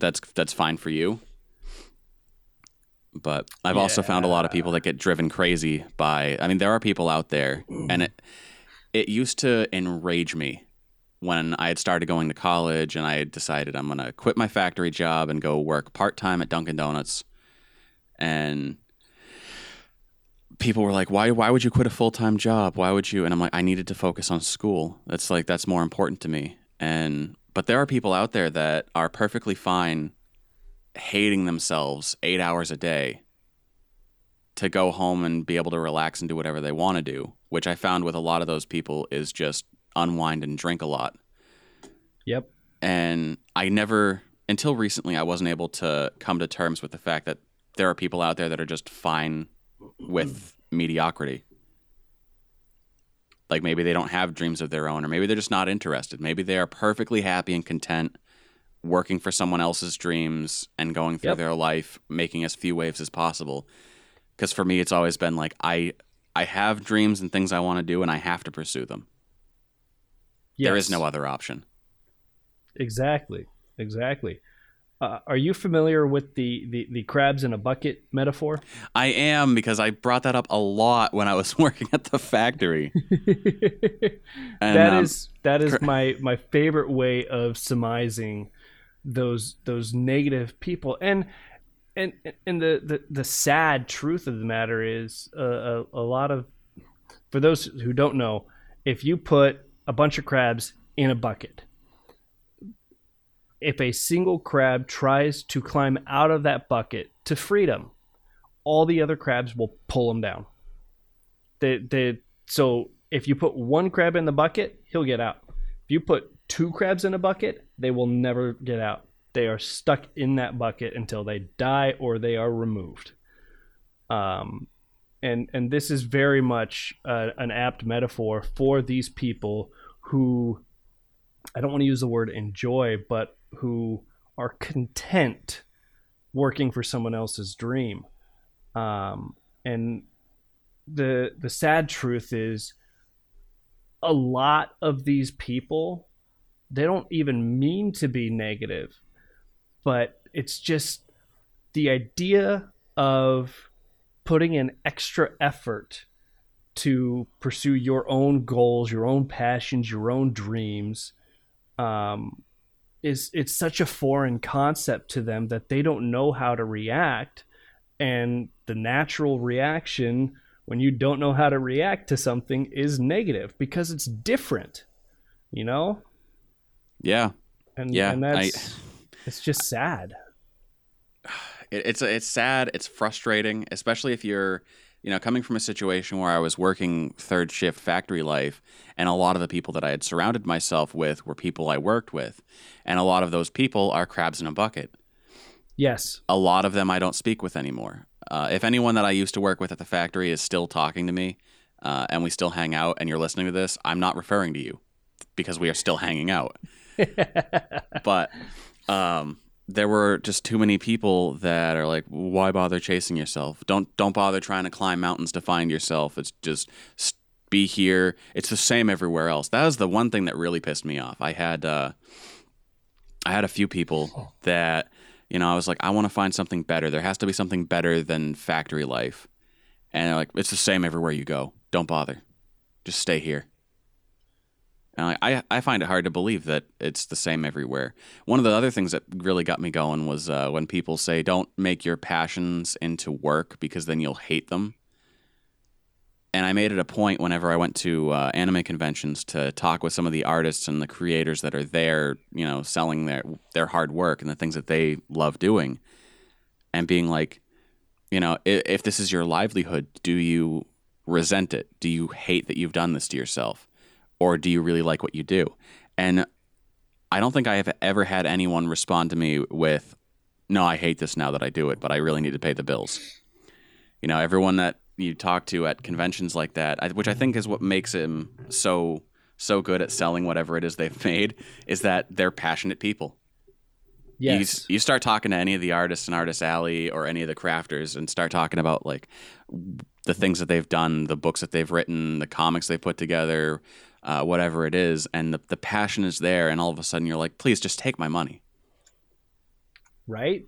that's that's fine for you. But I've also found a lot of people that get driven crazy by. I mean, there are people out there, and it it used to enrage me when I had started going to college and I had decided I'm going to quit my factory job and go work part time at Dunkin' Donuts. And people were like, "Why? Why would you quit a full time job? Why would you?" And I'm like, "I needed to focus on school. That's like that's more important to me." And but there are people out there that are perfectly fine hating themselves eight hours a day to go home and be able to relax and do whatever they want to do. Which I found with a lot of those people is just unwind and drink a lot. Yep. And I never, until recently, I wasn't able to come to terms with the fact that there are people out there that are just fine with mediocrity. Like maybe they don't have dreams of their own, or maybe they're just not interested. Maybe they are perfectly happy and content working for someone else's dreams and going through Yep. their life, making as few waves as possible. Because for me, it's always been like I, I have dreams and things I want to do, and I have to pursue them. There is no other option. Exactly. Exactly. Uh, are you familiar with the, the, the crabs in a bucket metaphor? I am because I brought that up a lot when I was working at the factory. And, That um, is that is my my favorite way of surmising those those negative people and and and the the, the sad truth of the matter is uh, a, a lot of for those who don't know if you put a bunch of crabs in a bucket if a single crab tries to climb out of that bucket to freedom all the other crabs will pull him down they, they, so if you put one crab in the bucket, he'll get out. If you put two crabs in a bucket, they will never get out. They are stuck in that bucket until they die or they are removed. Um, and and this is very much uh, an apt metaphor for these people who I don't want to use the word enjoy, but who are content working for someone else's dream. Um, and the the sad truth is a lot of these people they don't even mean to be negative but it's just the idea of putting in extra effort to pursue your own goals your own passions your own dreams um, is it's such a foreign concept to them that they don't know how to react and the natural reaction when you don't know how to react to something is negative because it's different you know Yeah. and Yeah, and I- that's it's just sad. it, it's it's sad. It's frustrating, especially if you're, you know, coming from a situation where I was working third shift factory life, and a lot of the people that I had surrounded myself with were people I worked with, and a lot of those people are crabs in a bucket. Yes, A lot of them I don't speak with anymore. Uh, if anyone that I used to work with at the factory is still talking to me, uh, and we still hang out, and you're listening to this, I'm not referring to you because we are still hanging out. but um, there were just too many people that are like, why bother chasing yourself? Don't don't bother trying to climb mountains to find yourself. It's just be here. It's the same everywhere else. That was the one thing that really pissed me off. I had uh, I had a few people that you know I was like, I want to find something better. There has to be something better than factory life. And they're like, it's the same everywhere you go. Don't bother. Just stay here. And I, I find it hard to believe that it's the same everywhere. One of the other things that really got me going was uh, when people say, "Don't make your passions into work because then you'll hate them." And I made it a point whenever I went to uh, anime conventions to talk with some of the artists and the creators that are there, you know, selling their their hard work and the things that they love doing, and being like, you know, if, if this is your livelihood, do you resent it? Do you hate that you've done this to yourself? Or do you really like what you do? And I don't think I have ever had anyone respond to me with, no, I hate this now that I do it, but I really need to pay the bills. You know, everyone that you talk to at conventions like that, which I think is what makes him so so good at selling whatever it is they've made, is that they're passionate people yes, you, you start talking to any of the artists in Artist Alley or any of the crafters and start talking about like the things that they've done, the books that they've written, the comics they've put together, uh, whatever it is, and the, the passion is there, and all of a sudden you're like, please just take my money. right.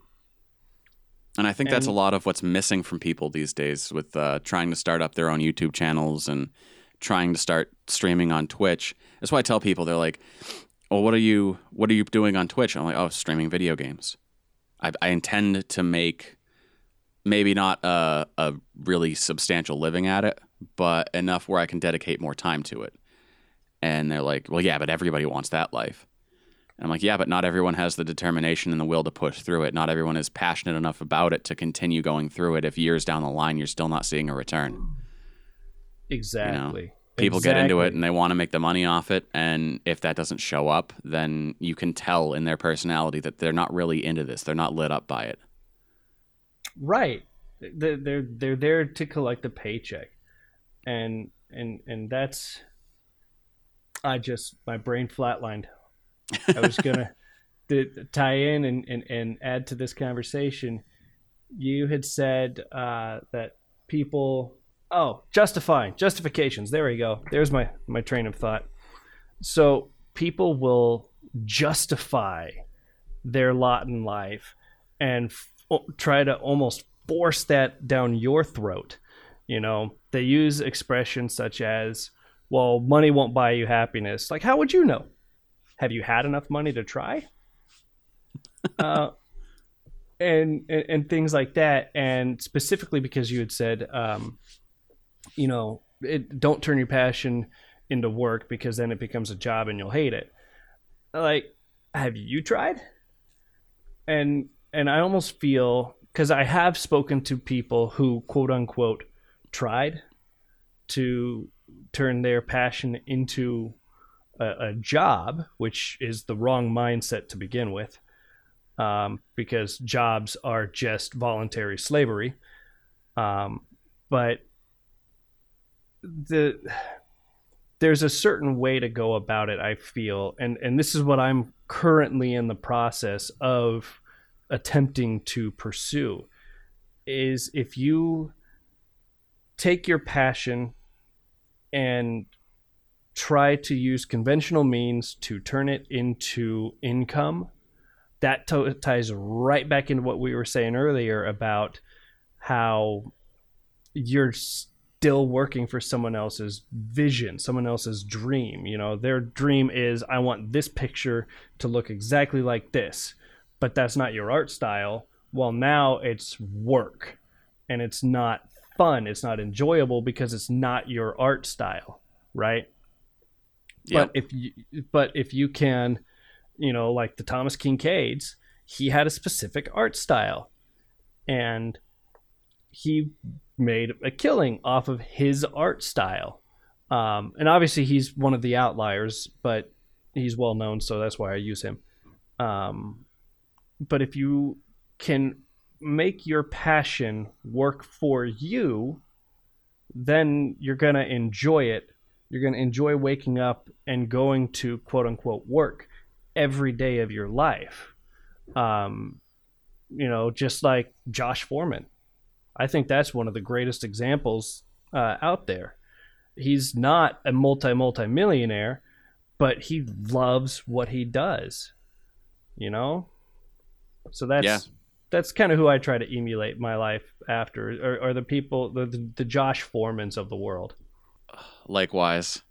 And I think that's a lot of what's missing from people these days with uh, trying to start up their own YouTube channels and trying to start streaming on Twitch. That's why I tell people they're like, "Well, what are you what are you doing on Twitch?" I'm like, "Oh, streaming video games." I, I intend to make maybe not a, a really substantial living at it, but enough where I can dedicate more time to it. And they're like, "Well, yeah, but everybody wants that life." And I'm like, yeah, but not everyone has the determination and the will to push through it. Not everyone is passionate enough about it to continue going through it if years down the line you're still not seeing a return. Exactly. People get into it and they want to make the money off it. And if that doesn't show up, then you can tell in their personality that they're not really into this. They're not lit up by it. Right. They're they're they're there to collect a paycheck, and and and that's. I just my brain flatlined. I was gonna to tie in and, and and add to this conversation. You had said uh, that people. Oh, justifying justifications. There we go. There's my my train of thought. So people will justify their lot in life and f- try to almost force that down your throat. You know, they use expressions such as, well, money won't buy you happiness. Like, how would you know? Have you had enough money to try? uh, and, and and things like that. And specifically because you had said, um, you know, it, don't turn your passion into work because then it becomes a job and you'll hate it. Like, have you tried? And and I almost feel because I have spoken to people who quote unquote tried to turn their passion into a, a job, which is the wrong mindset to begin with, um, because jobs are just voluntary slavery. Um, but the there's a certain way to go about it. I feel, and and this is what I'm currently in the process of attempting to pursue is if you take your passion and try to use conventional means to turn it into income that to- ties right back into what we were saying earlier about how you're still working for someone else's vision, someone else's dream. You know, their dream is I want this picture to look exactly like this, but that's not your art style. Well, now it's work and it's not fun, it's not enjoyable because it's not your art style, right? Yep. But if you but if you can you know, like the Thomas Kinkades, he had a specific art style. And he made a killing off of his art style. Um, and obviously, he's one of the outliers, but he's well known, so that's why I use him. Um, but if you can make your passion work for you, then you're going to enjoy it. You're going to enjoy waking up and going to quote unquote work every day of your life. Um, you know, just like Josh Foreman. I think that's one of the greatest examples uh, out there. He's not a multi multi millionaire, but he loves what he does. You know, so that's Yeah. That's kind of who I try to emulate my life after, or, or the people, the, the the Josh Foremans of the world. Likewise.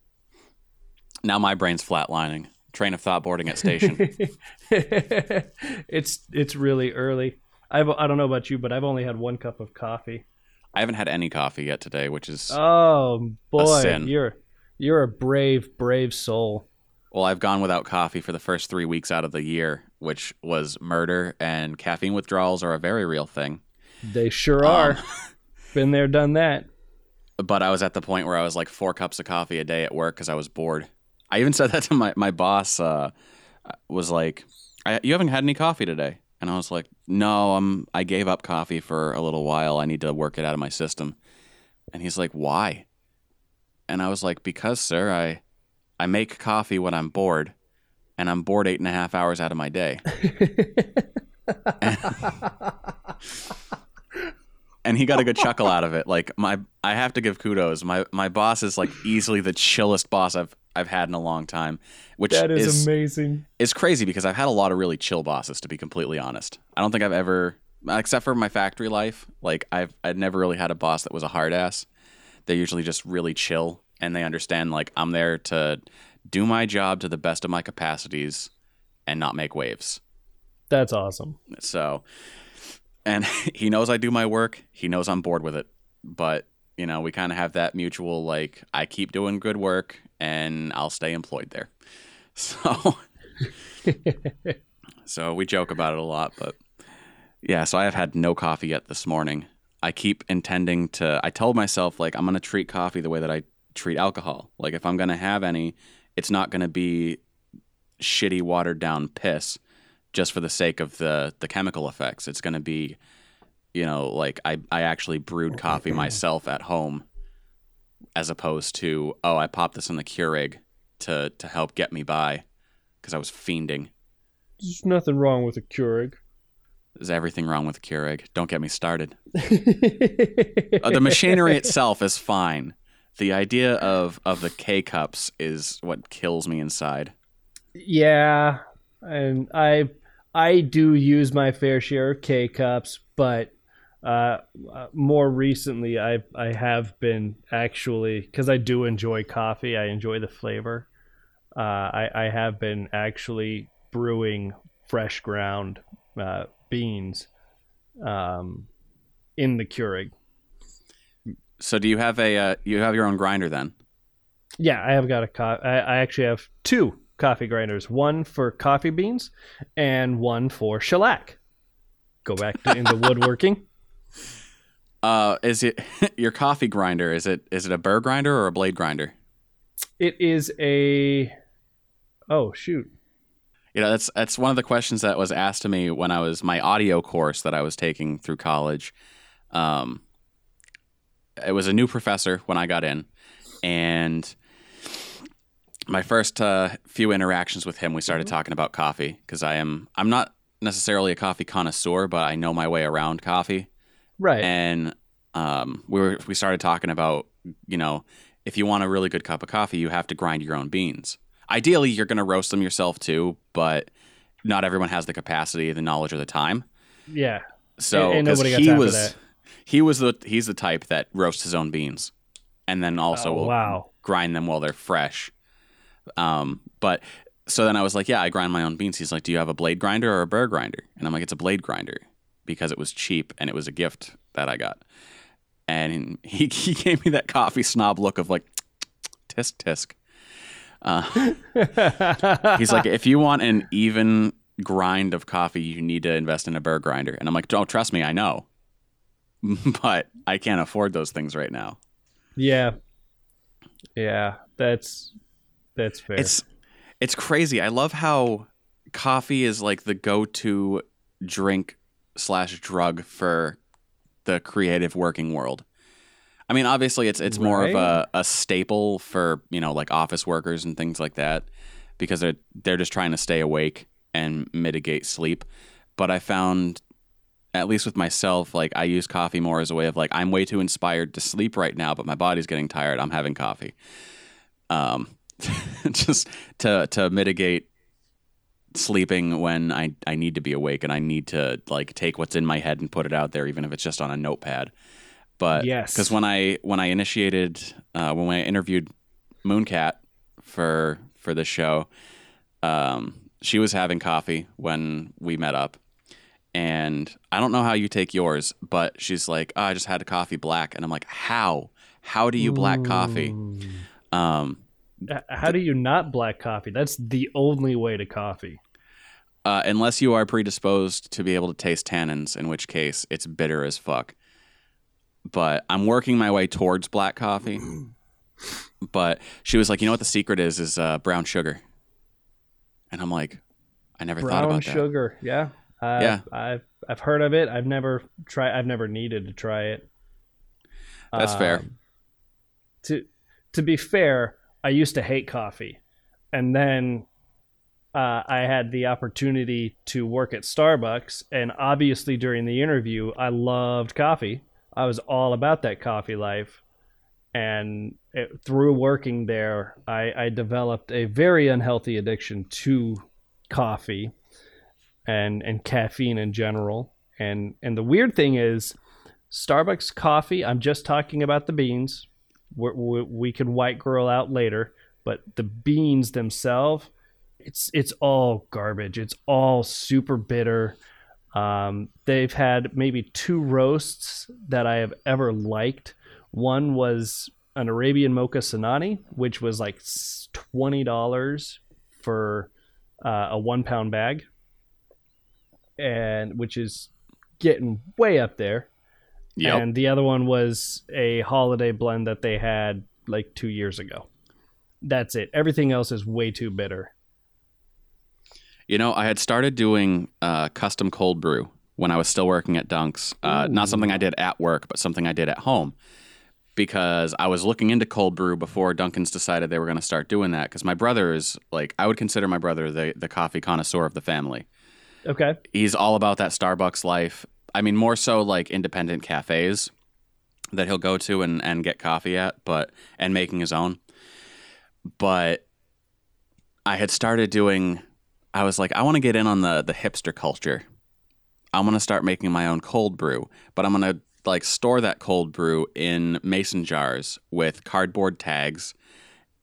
Now my brain's flatlining. Train of thought boarding at station. it's it's really early. I've I don't know about you, but I've only had one cup of coffee. I haven't had any coffee yet today, which is Oh boy, you're you're a brave brave soul. well, I've gone without coffee for the first three weeks out of the year, which was murder and caffeine withdrawals are a very real thing. They sure are. Um, Been there, done that. but I was at the point where I was like four cups of coffee a day at work because I was bored. I even said that to my my boss. Uh, was like, I, "You haven't had any coffee today," and I was like, "No, I'm. I gave up coffee for a little while. I need to work it out of my system." And he's like, "Why?" And I was like, "Because, sir, I I make coffee when I'm bored, and I'm bored eight and a half hours out of my day." and he got a good chuckle out of it. Like my, I have to give kudos. My my boss is like easily the chillest boss I've I've had in a long time, which That is, is amazing. It's crazy because I've had a lot of really chill bosses. To be completely honest, I don't think I've ever, except for my factory life, like I've I'd never really had a boss that was a hard ass. They're usually just really chill and they understand like I'm there to do my job to the best of my capacities and not make waves. That's awesome. So, and he knows I do my work. He knows I'm bored with it. But, you know, we kind of have that mutual, like, I keep doing good work and I'll stay employed there. So, so we joke about it a lot. But yeah, so I have had no coffee yet this morning. I keep intending to, I told myself, like, I'm going to treat coffee the way that I treat alcohol. Like, if I'm going to have any, it's not going to be shitty, watered down piss just for the sake of the the chemical effects. It's going to be, you know, like I I actually brewed coffee myself at home, as opposed to oh I popped this in the Keurig to to help get me by, because I was fiending. There's nothing wrong with a Keurig. There's everything wrong with Keurig. Don't get me started. Uh, the machinery itself is fine. The idea of of the K cups is what kills me inside. Yeah, and I I do use my fair share of K cups, but uh, uh, more recently I I have been actually because I do enjoy coffee. I enjoy the flavor. Uh, I I have been actually brewing fresh ground uh, beans um, in the Keurig. So do you have a uh, you have your own grinder then? Yeah, I have got a co- I, I actually have two coffee grinders. One for coffee beans, and one for shellac. Go back to into woodworking. Uh, is it your coffee grinder? Is it is it a burr grinder or a blade grinder? It is a. Oh shoot! You know, that's that's one of the questions that was asked to me when I was my audio course that I was taking through college. Um, it was a new professor when I got in, and my first uh, few interactions with him, we started talking about coffee because I am I'm not necessarily a coffee connoisseur, but I know my way around coffee. Right. and um, we were we started talking about you know if you want a really good cup of coffee, you have to grind your own beans. Ideally, you're going to roast them yourself too, but not everyone has the capacity, the knowledge, or the time. yeah. So Ain't 'cause nobody got he was that. He was the he's the type that roasts his own beans, and then also Oh, will wow. grind them while they're fresh. Um, but so then I was like, yeah, I grind my own beans. He's like, do you have a blade grinder or a burr grinder? And I'm like, it's a blade grinder because it was cheap and it was a gift that I got. And he, he gave me that coffee snob look of like, tisk tisk. Uh, he's like, if you want an even grind of coffee, you need to invest in a burr grinder. And I'm like, oh, trust me, I know, but I can't afford those things right now. Yeah, yeah, that's that's fair. It's it's crazy. I love how coffee is like the go-to drink slash drug for the creative working world. I mean, obviously, it's it's more of a, a staple for you know like office workers and things like that because they're they're just trying to stay awake and mitigate sleep. But I found, at least with myself, like I use coffee more as a way of like I'm way too inspired to sleep right now, but my body's getting tired. I'm having coffee, um, just to to mitigate sleeping when I I need to be awake and I need to like take what's in my head and put it out there, even if it's just on a notepad. But Yes. because when I when I initiated uh, when I interviewed Mooncat for for this show, um, she was having coffee when we met up, and I don't know how you take yours, but she's like, oh, I just had a coffee black, and I'm like, how? How do you black coffee? Um, How do you not black coffee? That's the only way to coffee. uh, unless you are predisposed to be able to taste tannins, in which case it's bitter as fuck. But I'm working my way towards black coffee. But she was like, you know what the secret is? Is uh, brown sugar. And I'm like, I never thought Brown about that. Brown sugar, yeah, I've, Yeah. I've I've heard of it. I've never tried. I've never needed to try it. That's fair. Um, To to be fair, I used to hate coffee, and then uh, I had the opportunity to work at Starbucks, and obviously during the interview, I loved coffee. I was all about that coffee life, and it, through working there, I, I developed a very unhealthy addiction to coffee and and caffeine in general. And and the weird thing is, Starbucks coffee. I'm just talking about the beans. We're, we we can white girl out later, but the beans themselves, it's it's all garbage. It's all super bitter. Um, they've had maybe two roasts that I have ever liked. One was an Arabian Mocha Sanani, which was like twenty dollars for uh, a one pound bag, and which is getting way up there. Yep. And the other one was a holiday blend that they had like two years ago. That's it. Everything else is way too bitter. You know, I had started doing uh, custom cold brew when I was still working at Dunks. Uh, not something I did at work, but something I did at home because I was looking into cold brew before Dunkin's decided they were going to start doing that. Because my brother is like, I would consider my brother the, the coffee connoisseur of the family. Okay. He's all about that Starbucks life. I mean, more so like independent cafes that he'll go to and, and get coffee at, but and making his own. But I had started doing. I was like, I want to get in on the the hipster culture. I'm gonna start making my own cold brew, but I'm gonna like store that cold brew in mason jars with cardboard tags,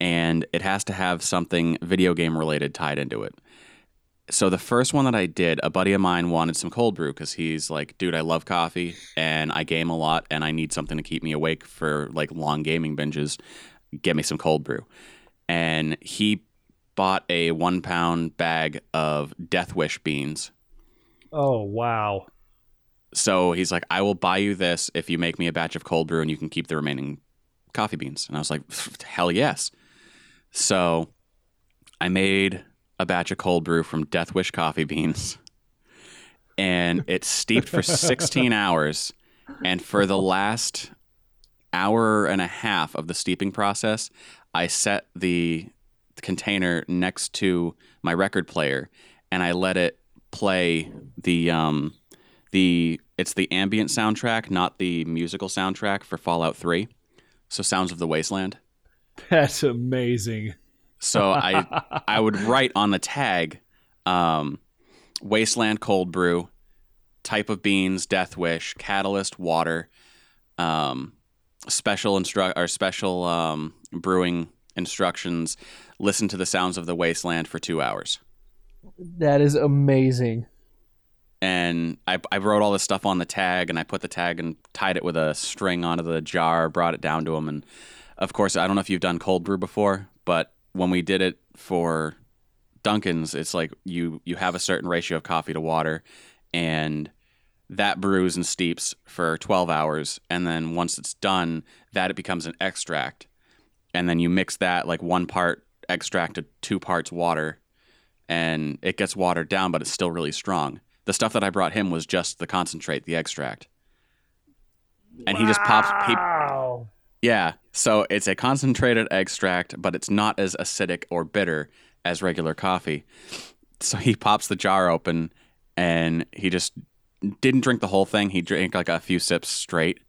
and it has to have something video game related tied into it. So the first one that I did, a buddy of mine wanted some cold brew because he's like, dude, I love coffee and I game a lot and I need something to keep me awake for like long gaming binges. Get me some cold brew. And he bought a one pound bag of Death Wish beans. Oh wow. So he's like, I will buy you this if you make me a batch of cold brew and you can keep the remaining coffee beans. And I was like, hell yes. So I made a batch of cold brew from Death Wish coffee beans and it steeped for 16 hours. And for the last hour and a half of the steeping process, I set the container next to my record player and I let it play the um the it's the ambient soundtrack, not the musical soundtrack for Fallout 3. So Sounds of the Wasteland. That's amazing. So I I would write on the tag, um, Wasteland Cold Brew, type of beans, Death Wish, catalyst, water, um, special instru- or special um, brewing instructions. Listen to the sounds of the wasteland for two hours. That is amazing. And I, I wrote all this stuff on the tag, and I put the tag and tied it with a string onto the jar, brought it down to him, and of course, I don't know if you've done cold brew before, but when we did it for Dunkin's, it's like you you have a certain ratio of coffee to water, and that brews and steeps for 12 hours, and then once it's done, that it becomes an extract, and then you mix that like one part extract to two parts water, and it gets watered down, but it's still really strong. The stuff that I brought him was just the concentrate, the extract, and he just pops. He, Wow. Yeah. So it's a concentrated extract, but it's not as acidic or bitter as regular coffee. So he pops the jar open and he just didn't drink the whole thing. He drank like a few sips straight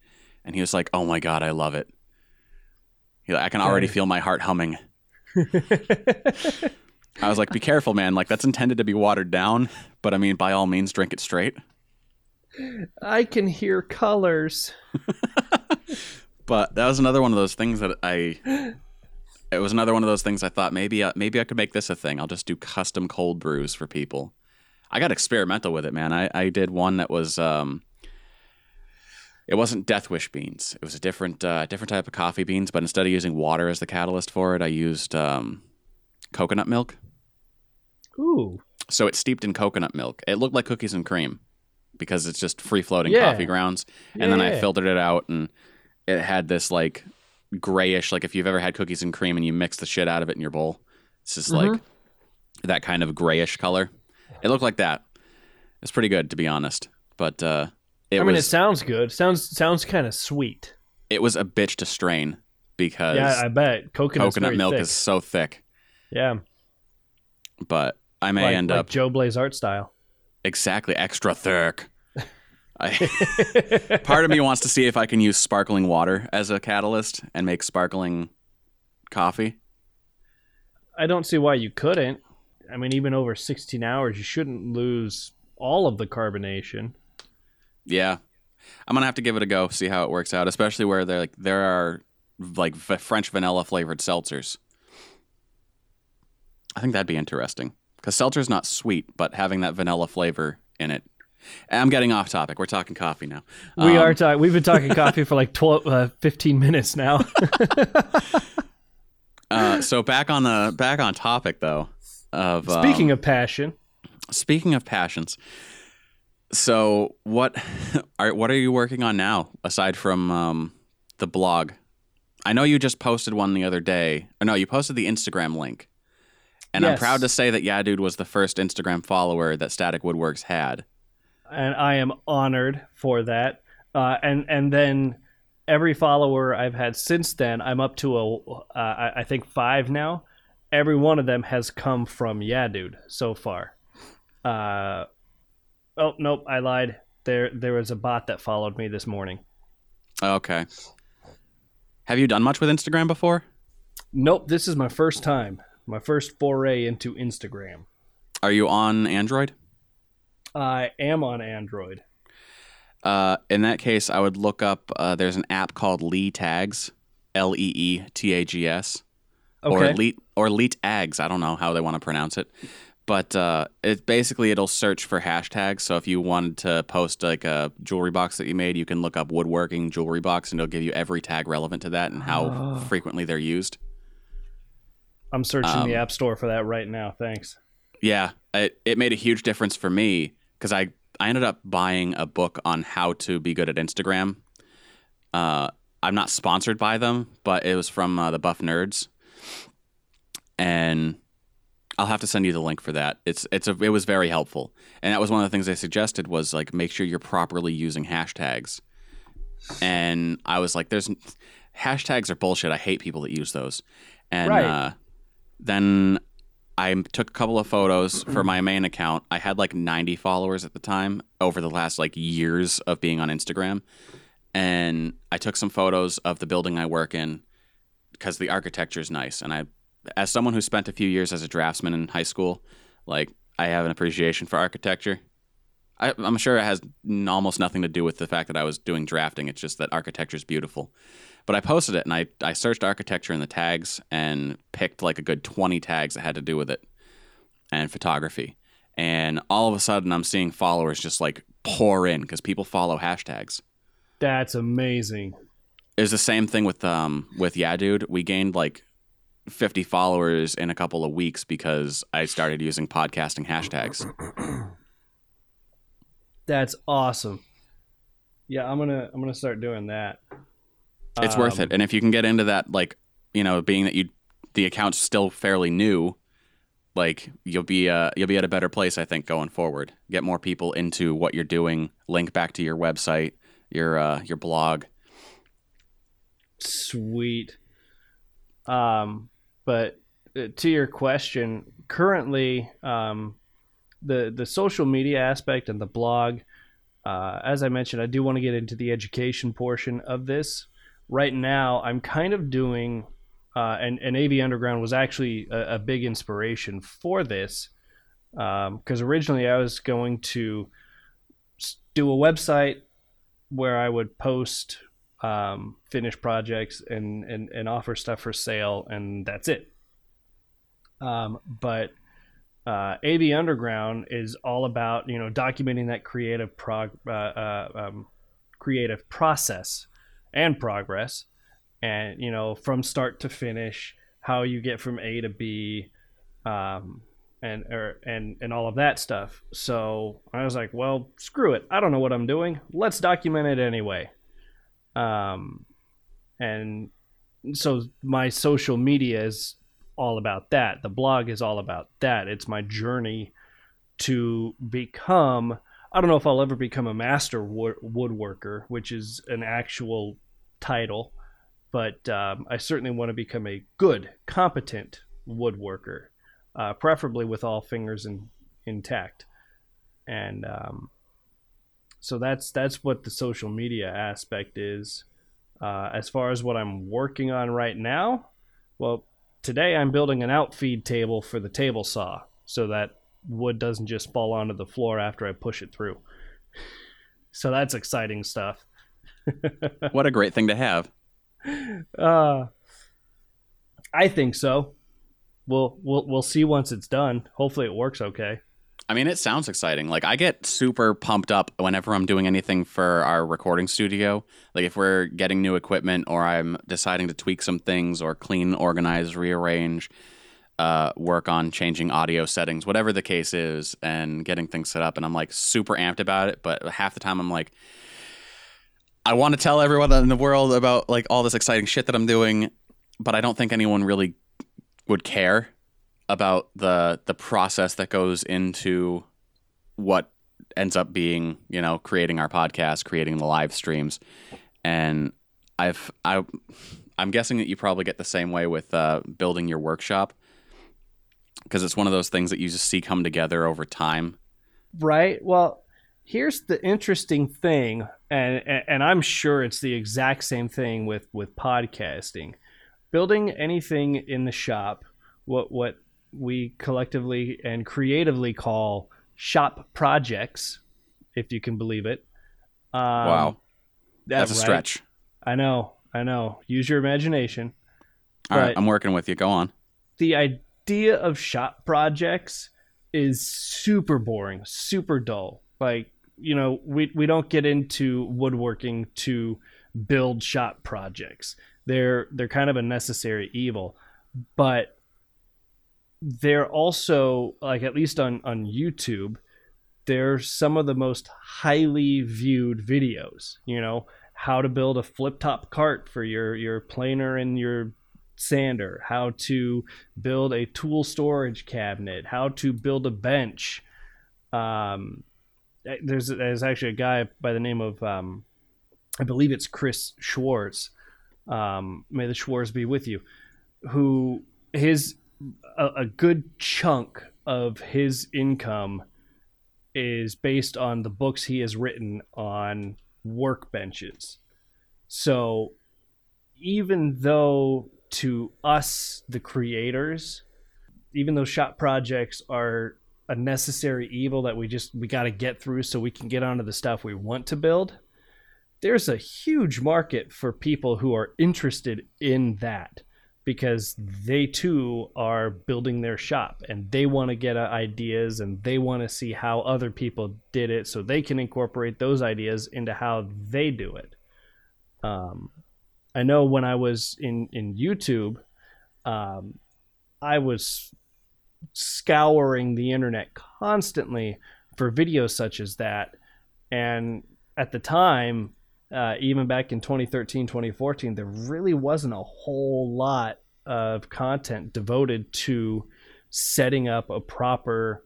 and he was like, "Oh my god, I love it." He, I can already feel my heart humming. I was like, "Be careful, man. Like that's intended to be watered down, but I mean, by all means, drink it straight." I can hear colors. But that was another one of those things that I. It was another one of those things I thought maybe uh, maybe I could make this a thing. I'll just do custom cold brews for people. I got experimental with it, man. I, I did one that was um, it wasn't Death Wish beans. It was a different uh, different type of coffee beans, but instead of using water as the catalyst for it, I used um, coconut milk. Ooh. So it's steeped in coconut milk. It looked like cookies and cream because it's just free floating Yeah. coffee grounds. And then I Yeah. filtered it out and it had this like grayish, like if you've ever had cookies and cream and you mix the shit out of it in your bowl, it's just like that kind of grayish color. It looked like that. It's pretty good to be honest. But uh it I mean, it sounds good. Sounds sounds kind of sweet. it was a bitch to strain because Yeah, I bet coconut's coconut milk thick. is so thick. yeah, But I may like, end like up Joe Blaze art style. exactly extra thick. I, part of me wants to see if I can use sparkling water as a catalyst and make sparkling coffee. I don't see why you couldn't. I mean, even over 16 hours, you shouldn't lose all of the carbonation. Yeah, I'm gonna have to give it a go, see how it works out. Especially where there like there are like v- French vanilla flavored seltzers. I think that'd be interesting because seltzer's not sweet, but having that vanilla flavor in it. I'm getting off topic. We're talking coffee now. We Um, are talking. We've been talking coffee for like 12, uh, 15 minutes now. Uh, so back on the back on topic though. Of Speaking um, of passion, speaking of passions, so what are what are you working on now aside from um, the blog? I know you just posted one the other day. Or no, you posted the Instagram link, and I'm proud to say that Yeah Dude was the first Instagram follower that Static Woodworks had. And I am honored for that. Uh, and and then every follower I've had since then, I'm up to a uh, I, I think five now. Every one of them has come from Yeah Dude so far. Uh, oh nope, I lied. There there was a bot that followed me this morning. Okay. Have you done much with Instagram before? Nope, this is my first time. My first foray into Instagram. Are you on Android? I am on Android. Uh, in that case, I would look up. Uh, there's an app called Lee Tags, L E E T A G S, or Okay. Leet or Leet Ags. I don't know how they want to pronounce it, but uh, it basically it'll search for hashtags. So if you wanted to post like a jewelry box that you made, you can look up woodworking jewelry box, and it'll give you every tag relevant to that and how Oh. frequently they're used. I'm searching Um, the App Store for that right now. Thanks. Yeah, it it made a huge difference for me because I I ended up buying a book on how to be good at Instagram. Uh, I'm not sponsored by them, but it was from uh, the Buff Nerds, and I'll have to send you the link for that. It's it's a, it was very helpful, and that was one of the things they suggested was like make sure you're properly using hashtags. And I was like, "There's hashtags are bullshit. I hate people that use those." And Right. uh, then I took a couple of photos for my main account. I had like 90 followers at the time over the last like years of being on Instagram. And I took some photos of the building I work in because the architecture is nice. And I, as someone who spent a few years as a draftsman in high school, like I have an appreciation for architecture. I, I'm sure it has almost nothing to do with the fact that I was doing drafting. It's just that architecture is beautiful. But I posted it and I, I searched architecture in the tags and picked like a good 20 tags that had to do with it and photography. And all of a sudden, I'm seeing followers just like pour in because people follow hashtags. That's amazing. It was the same thing with um with Yeah Dude. We gained like 50 followers in a couple of weeks because I started using podcasting hashtags. That's awesome. Yeah, I'm gonna I'm gonna start doing that. It's worth Um, it. And if you can get into that, like, you know, being that you the account's still fairly new, like you'll be uh you'll be at a better place, I think, going forward. Get more people into what you're doing, link back to your website, your uh your blog. Sweet. Um, but uh, to your question, currently, um, the the social media aspect and the blog, uh, as I mentioned, I do want to get into the education portion of this. Right now, I'm kind of doing, uh, and and AV Underground was actually a, a big inspiration for this, because originally I was going to do a website where I would post um, finish projects and, and and offer stuff for sale, and that's it. Um, but uh, AV Underground is all about you know documenting that creative prog uh, uh, um, creative process and progress, and you know from start to finish, how you get from A to B, um, and or, and and all of that stuff. So I was like, well, screw it. I don't know what I'm doing. Let's document it anyway. Um, and so my social media is all about that. The blog is all about that. It's my journey to become. I don't know if I'll ever become a master wood- woodworker, which is an actual title, but um, I certainly want to become a good, competent woodworker, uh, preferably with all fingers in, intact. And um, so that's that's what the social media aspect is. Uh, as far as what I'm working on right now, well, today I'm building an outfeed table for the table saw so that wood doesn't just fall onto the floor after I push it through. So that's exciting stuff. What a great thing to have. Uh, I think so. We'll we'll we'll see once it's done. Hopefully it works okay. I mean, it sounds exciting. Like I get super pumped up whenever I'm doing anything for our recording studio. Like if we're getting new equipment or I'm deciding to tweak some things or clean, organize, rearrange, uh, work on changing audio settings, whatever the case is, and getting things set up. And I'm like super amped about it. But half the time I'm like, I want to tell everyone in the world about like all this exciting shit that I'm doing, but I don't think anyone really would care about the the process that goes into what ends up being, you know, creating our podcast, creating the live streams. And I've I I'm guessing that you probably get the same way with uh, building your workshop because it's one of those things that you just see come together over time. Right. Well, here's the interesting thing, and, and and I'm sure it's the exact same thing with with podcasting. Building anything in the shop, what what we collectively and creatively call shop projects, if you can believe it. Um, wow, that's a right. stretch. I know. I know. Use your imagination. All right, I'm working with you. Go on. the idea of shop projects is super boring, super dull. Like, you know, we, we don't get into woodworking to build shop projects. They're they're kind of a necessary evil. But they're also like at least on, on YouTube, they're some of the most highly viewed videos, you know, how to build a flip top cart for your your planer and your sander, how to build a tool storage cabinet, how to build a bench. Um, there's there's actually a guy by the name of um, I believe it's Chris Schwarz. Um, may the Schwartz be with you. Who his a, a good chunk of his income is based on the books he has written on workbenches. So even though to us, the creators, even though shop projects are a necessary evil that we just we got to get through so we can get onto the stuff we want to build, there's a huge market for people who are interested in that because they too are building their shop and they want to get uh, ideas and they want to see how other people did it so they can incorporate those ideas into how they do it. Um, I know when I was in in YouTube, um, I was scouring the internet constantly for videos such as that. And at the time, uh, even back in 2013, 2014, there really wasn't a whole lot of content devoted to setting up a proper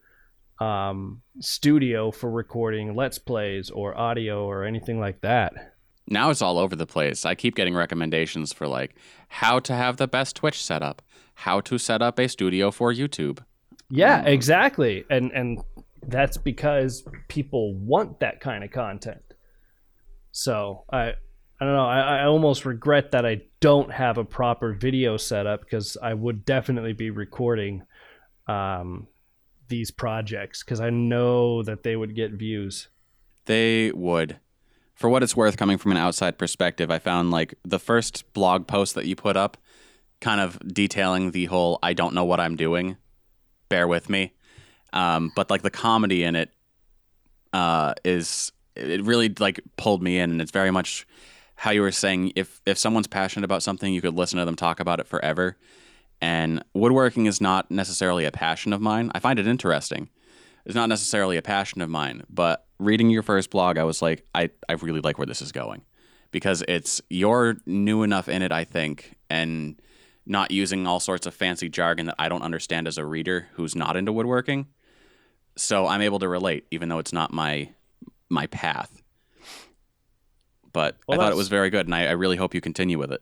um, studio for recording let's plays or audio or anything like that. Now it's all over the place. I keep getting recommendations for like how to have the best Twitch setup, how to set up a studio for YouTube. Yeah, exactly. And and that's because people want that kind of content. So I I don't know. I, I almost regret that I don't have a proper video setup because I would definitely be recording um, these projects because I know that they would get views. They would. For what it's worth, coming from an outside perspective, I found like the first blog post that you put up, kind of detailing the whole I don't know what I'm doing. Bear with me. Um, but like the comedy in it uh, is it really like pulled me in, and it's very much how you were saying if if someone's passionate about something, you could listen to them talk about it forever. And woodworking is not necessarily a passion of mine. I find it interesting. It's not necessarily a passion of mine, but reading your first blog, I was like, I, I really like where this is going because it's you're new enough in it, I think, and not using all sorts of fancy jargon that I don't understand as a reader who's not into woodworking. So I'm able to relate, even though it's not my my path. But Well, I thought it was very good, and I, I really hope you continue with it.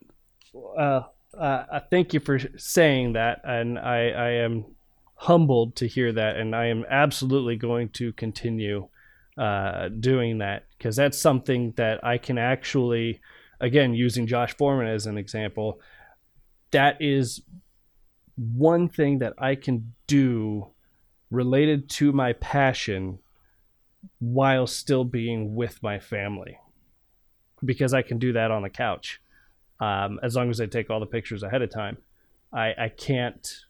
Uh, uh, thank you for saying that, and I, I am humbled to hear that, and I am absolutely going to continue uh, doing that because that's something that I can actually, again, using Josh Foreman as an example, that is one thing that I can do related to my passion while still being with my family because I can do that on the couch um, as long as I take all the pictures ahead of time. I, I can't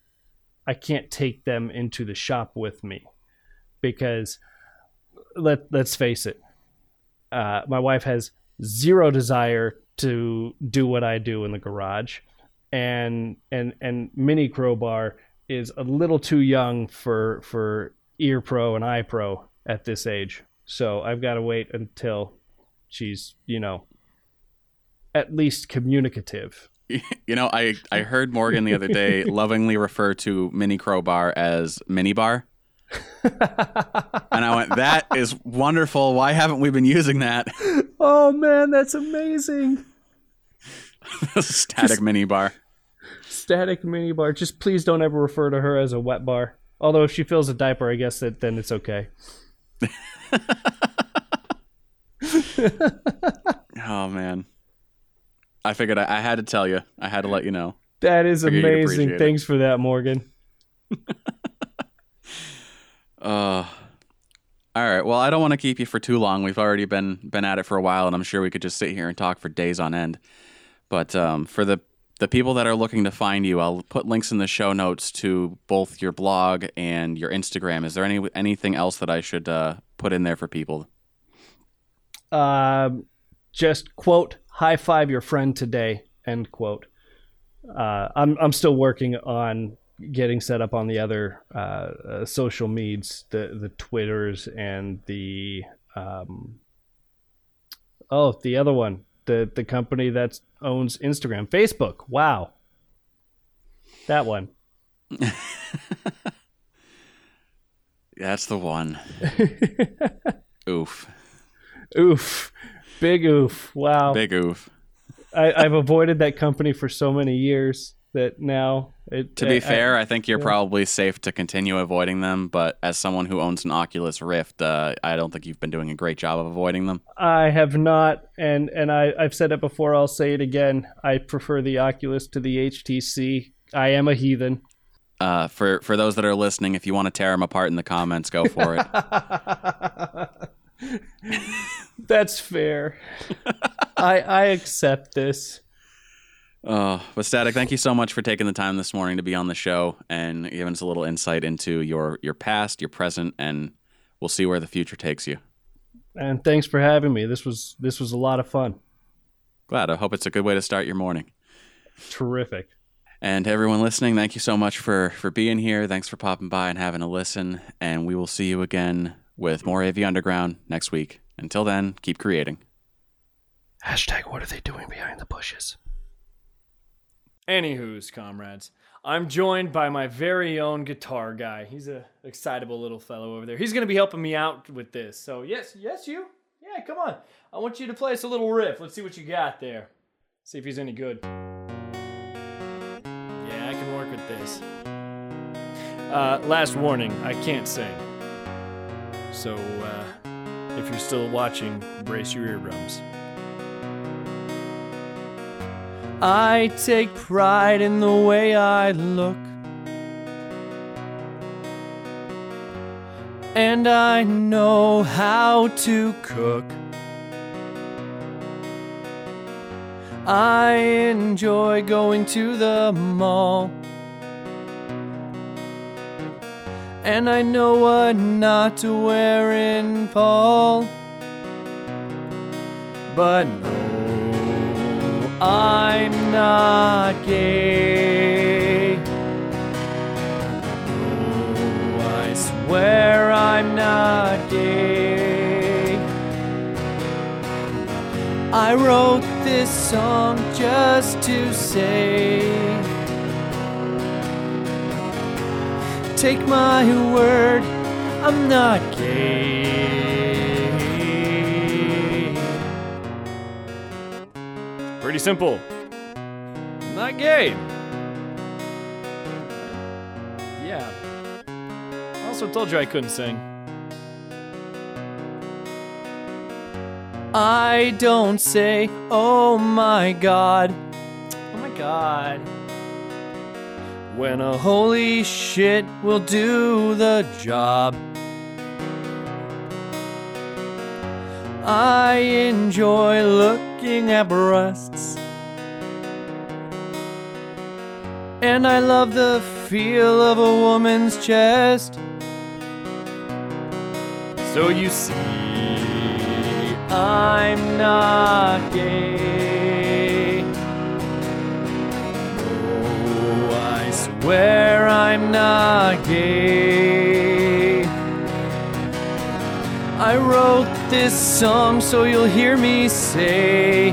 I can't take them into the shop with me because let let's face it, uh, my wife has zero desire to do what I do in the garage, and and and Mini Crowbar is a little too young for for Ear Pro and Eye Pro at this age. So I've got to wait until she's you know at least communicative. You know, I, I heard Morgan the other day lovingly refer to mini crowbar as mini bar. And I went, that is wonderful. Why haven't we been using that? oh man, that's amazing. Static mini bar. Static mini bar. Just please don't ever refer to her as a wet bar. Although if she fills a diaper, I guess that then it's okay. Oh, man. I figured I, I had to tell you. I had to let you know. That is amazing. appreciate it. Thanks for that, Morgan. Uh, all right. Well, I don't want to keep you for too long. We've already been been at it for a while, and I'm sure we could just sit here and talk for days on end. But um, for the the people that are looking to find you, I'll put links in the show notes to both your blog and your Instagram. Is there any anything else that I should uh, put in there for people? Um, just quote high five your friend today end quote. Uh, I'm I'm still working on getting set up on the other uh, uh, social medias, the the Twitters and the um, oh the other one, the the company that owns Instagram, Facebook. Wow, that one. That's the one. oof. Oof, big oof. Wow. Big oof. I, I've avoided that company for so many years that now it. To be I- fair, I, think you're yeah. probably safe to continue avoiding them. But as someone who owns an Oculus Rift, uh, I don't think you've been doing a great job of avoiding them. I have not, and and I I've said it before. I'll say it again. I prefer the Oculus to the HTC. I am a heathen. Uh, for for those that are listening, if you want to tear them apart in the comments, go for it. That's fair. I I accept this. Oh, but Static, thank you so much for taking the time this morning to be on the show and giving us a little insight into your your past, your present, and we'll see where the future takes you. And thanks for having me. This was this was a lot of fun. Glad. I hope it's a good way to start your morning. Terrific. And to everyone listening, thank you so much for for being here. Thanks for popping by and having a listen. And we will see you again with more AV Underground next week. Until then, keep creating. Hashtag what are they doing behind the bushes? Anywho's, comrades, I'm joined by my very own guitar guy. He's a excitable little fellow over there. He's gonna be helping me out with this. So yes, yes, you. Yeah, come on. I want you to play us a little riff. Let's see what you got there. See if he's any good. Yeah, I can work with this. Uh, last warning, I can't sing. So uh, if you're still watching, brace your eardrums. I take pride in the way I look. And I know how to cook. I enjoy going to the mall. And I know what not to wear in Paul. But no, I'm not gay. No, I swear I'm not gay. I wrote this song just to say. Take my word, I'm not gay. Pretty simple. I'm not gay. Yeah. I also told you I couldn't sing. I don't say, oh my god. Oh my god. When a holy shit will do the job. I enjoy looking at breasts. And I love the feel of a woman's chest. So you see, I'm not gay. Swear I'm not gay. I wrote this song so you'll hear me say.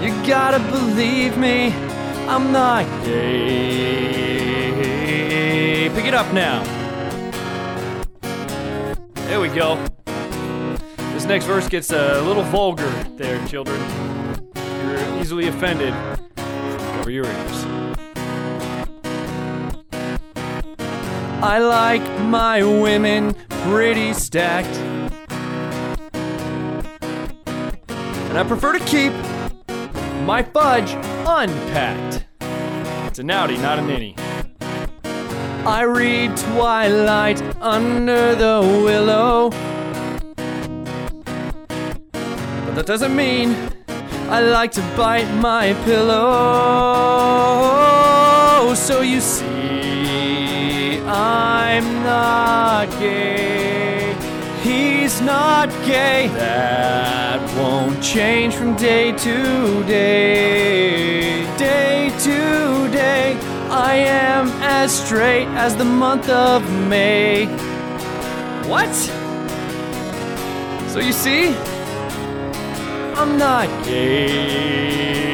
You gotta believe me, I'm not gay. Pick it up now. There we go. This next verse gets a little vulgar there, children. You're easily offended, cover your ears. I like my women pretty stacked. And I prefer to keep my fudge unpacked. It's a naughty, not a ninny. I read Twilight under the willow. But that doesn't mean I like to bite my pillow. So you see, I'm not gay. He's not gay. That won't change from day to day. Day to day. I am as straight as the month of May. What? So you see, I'm not gay.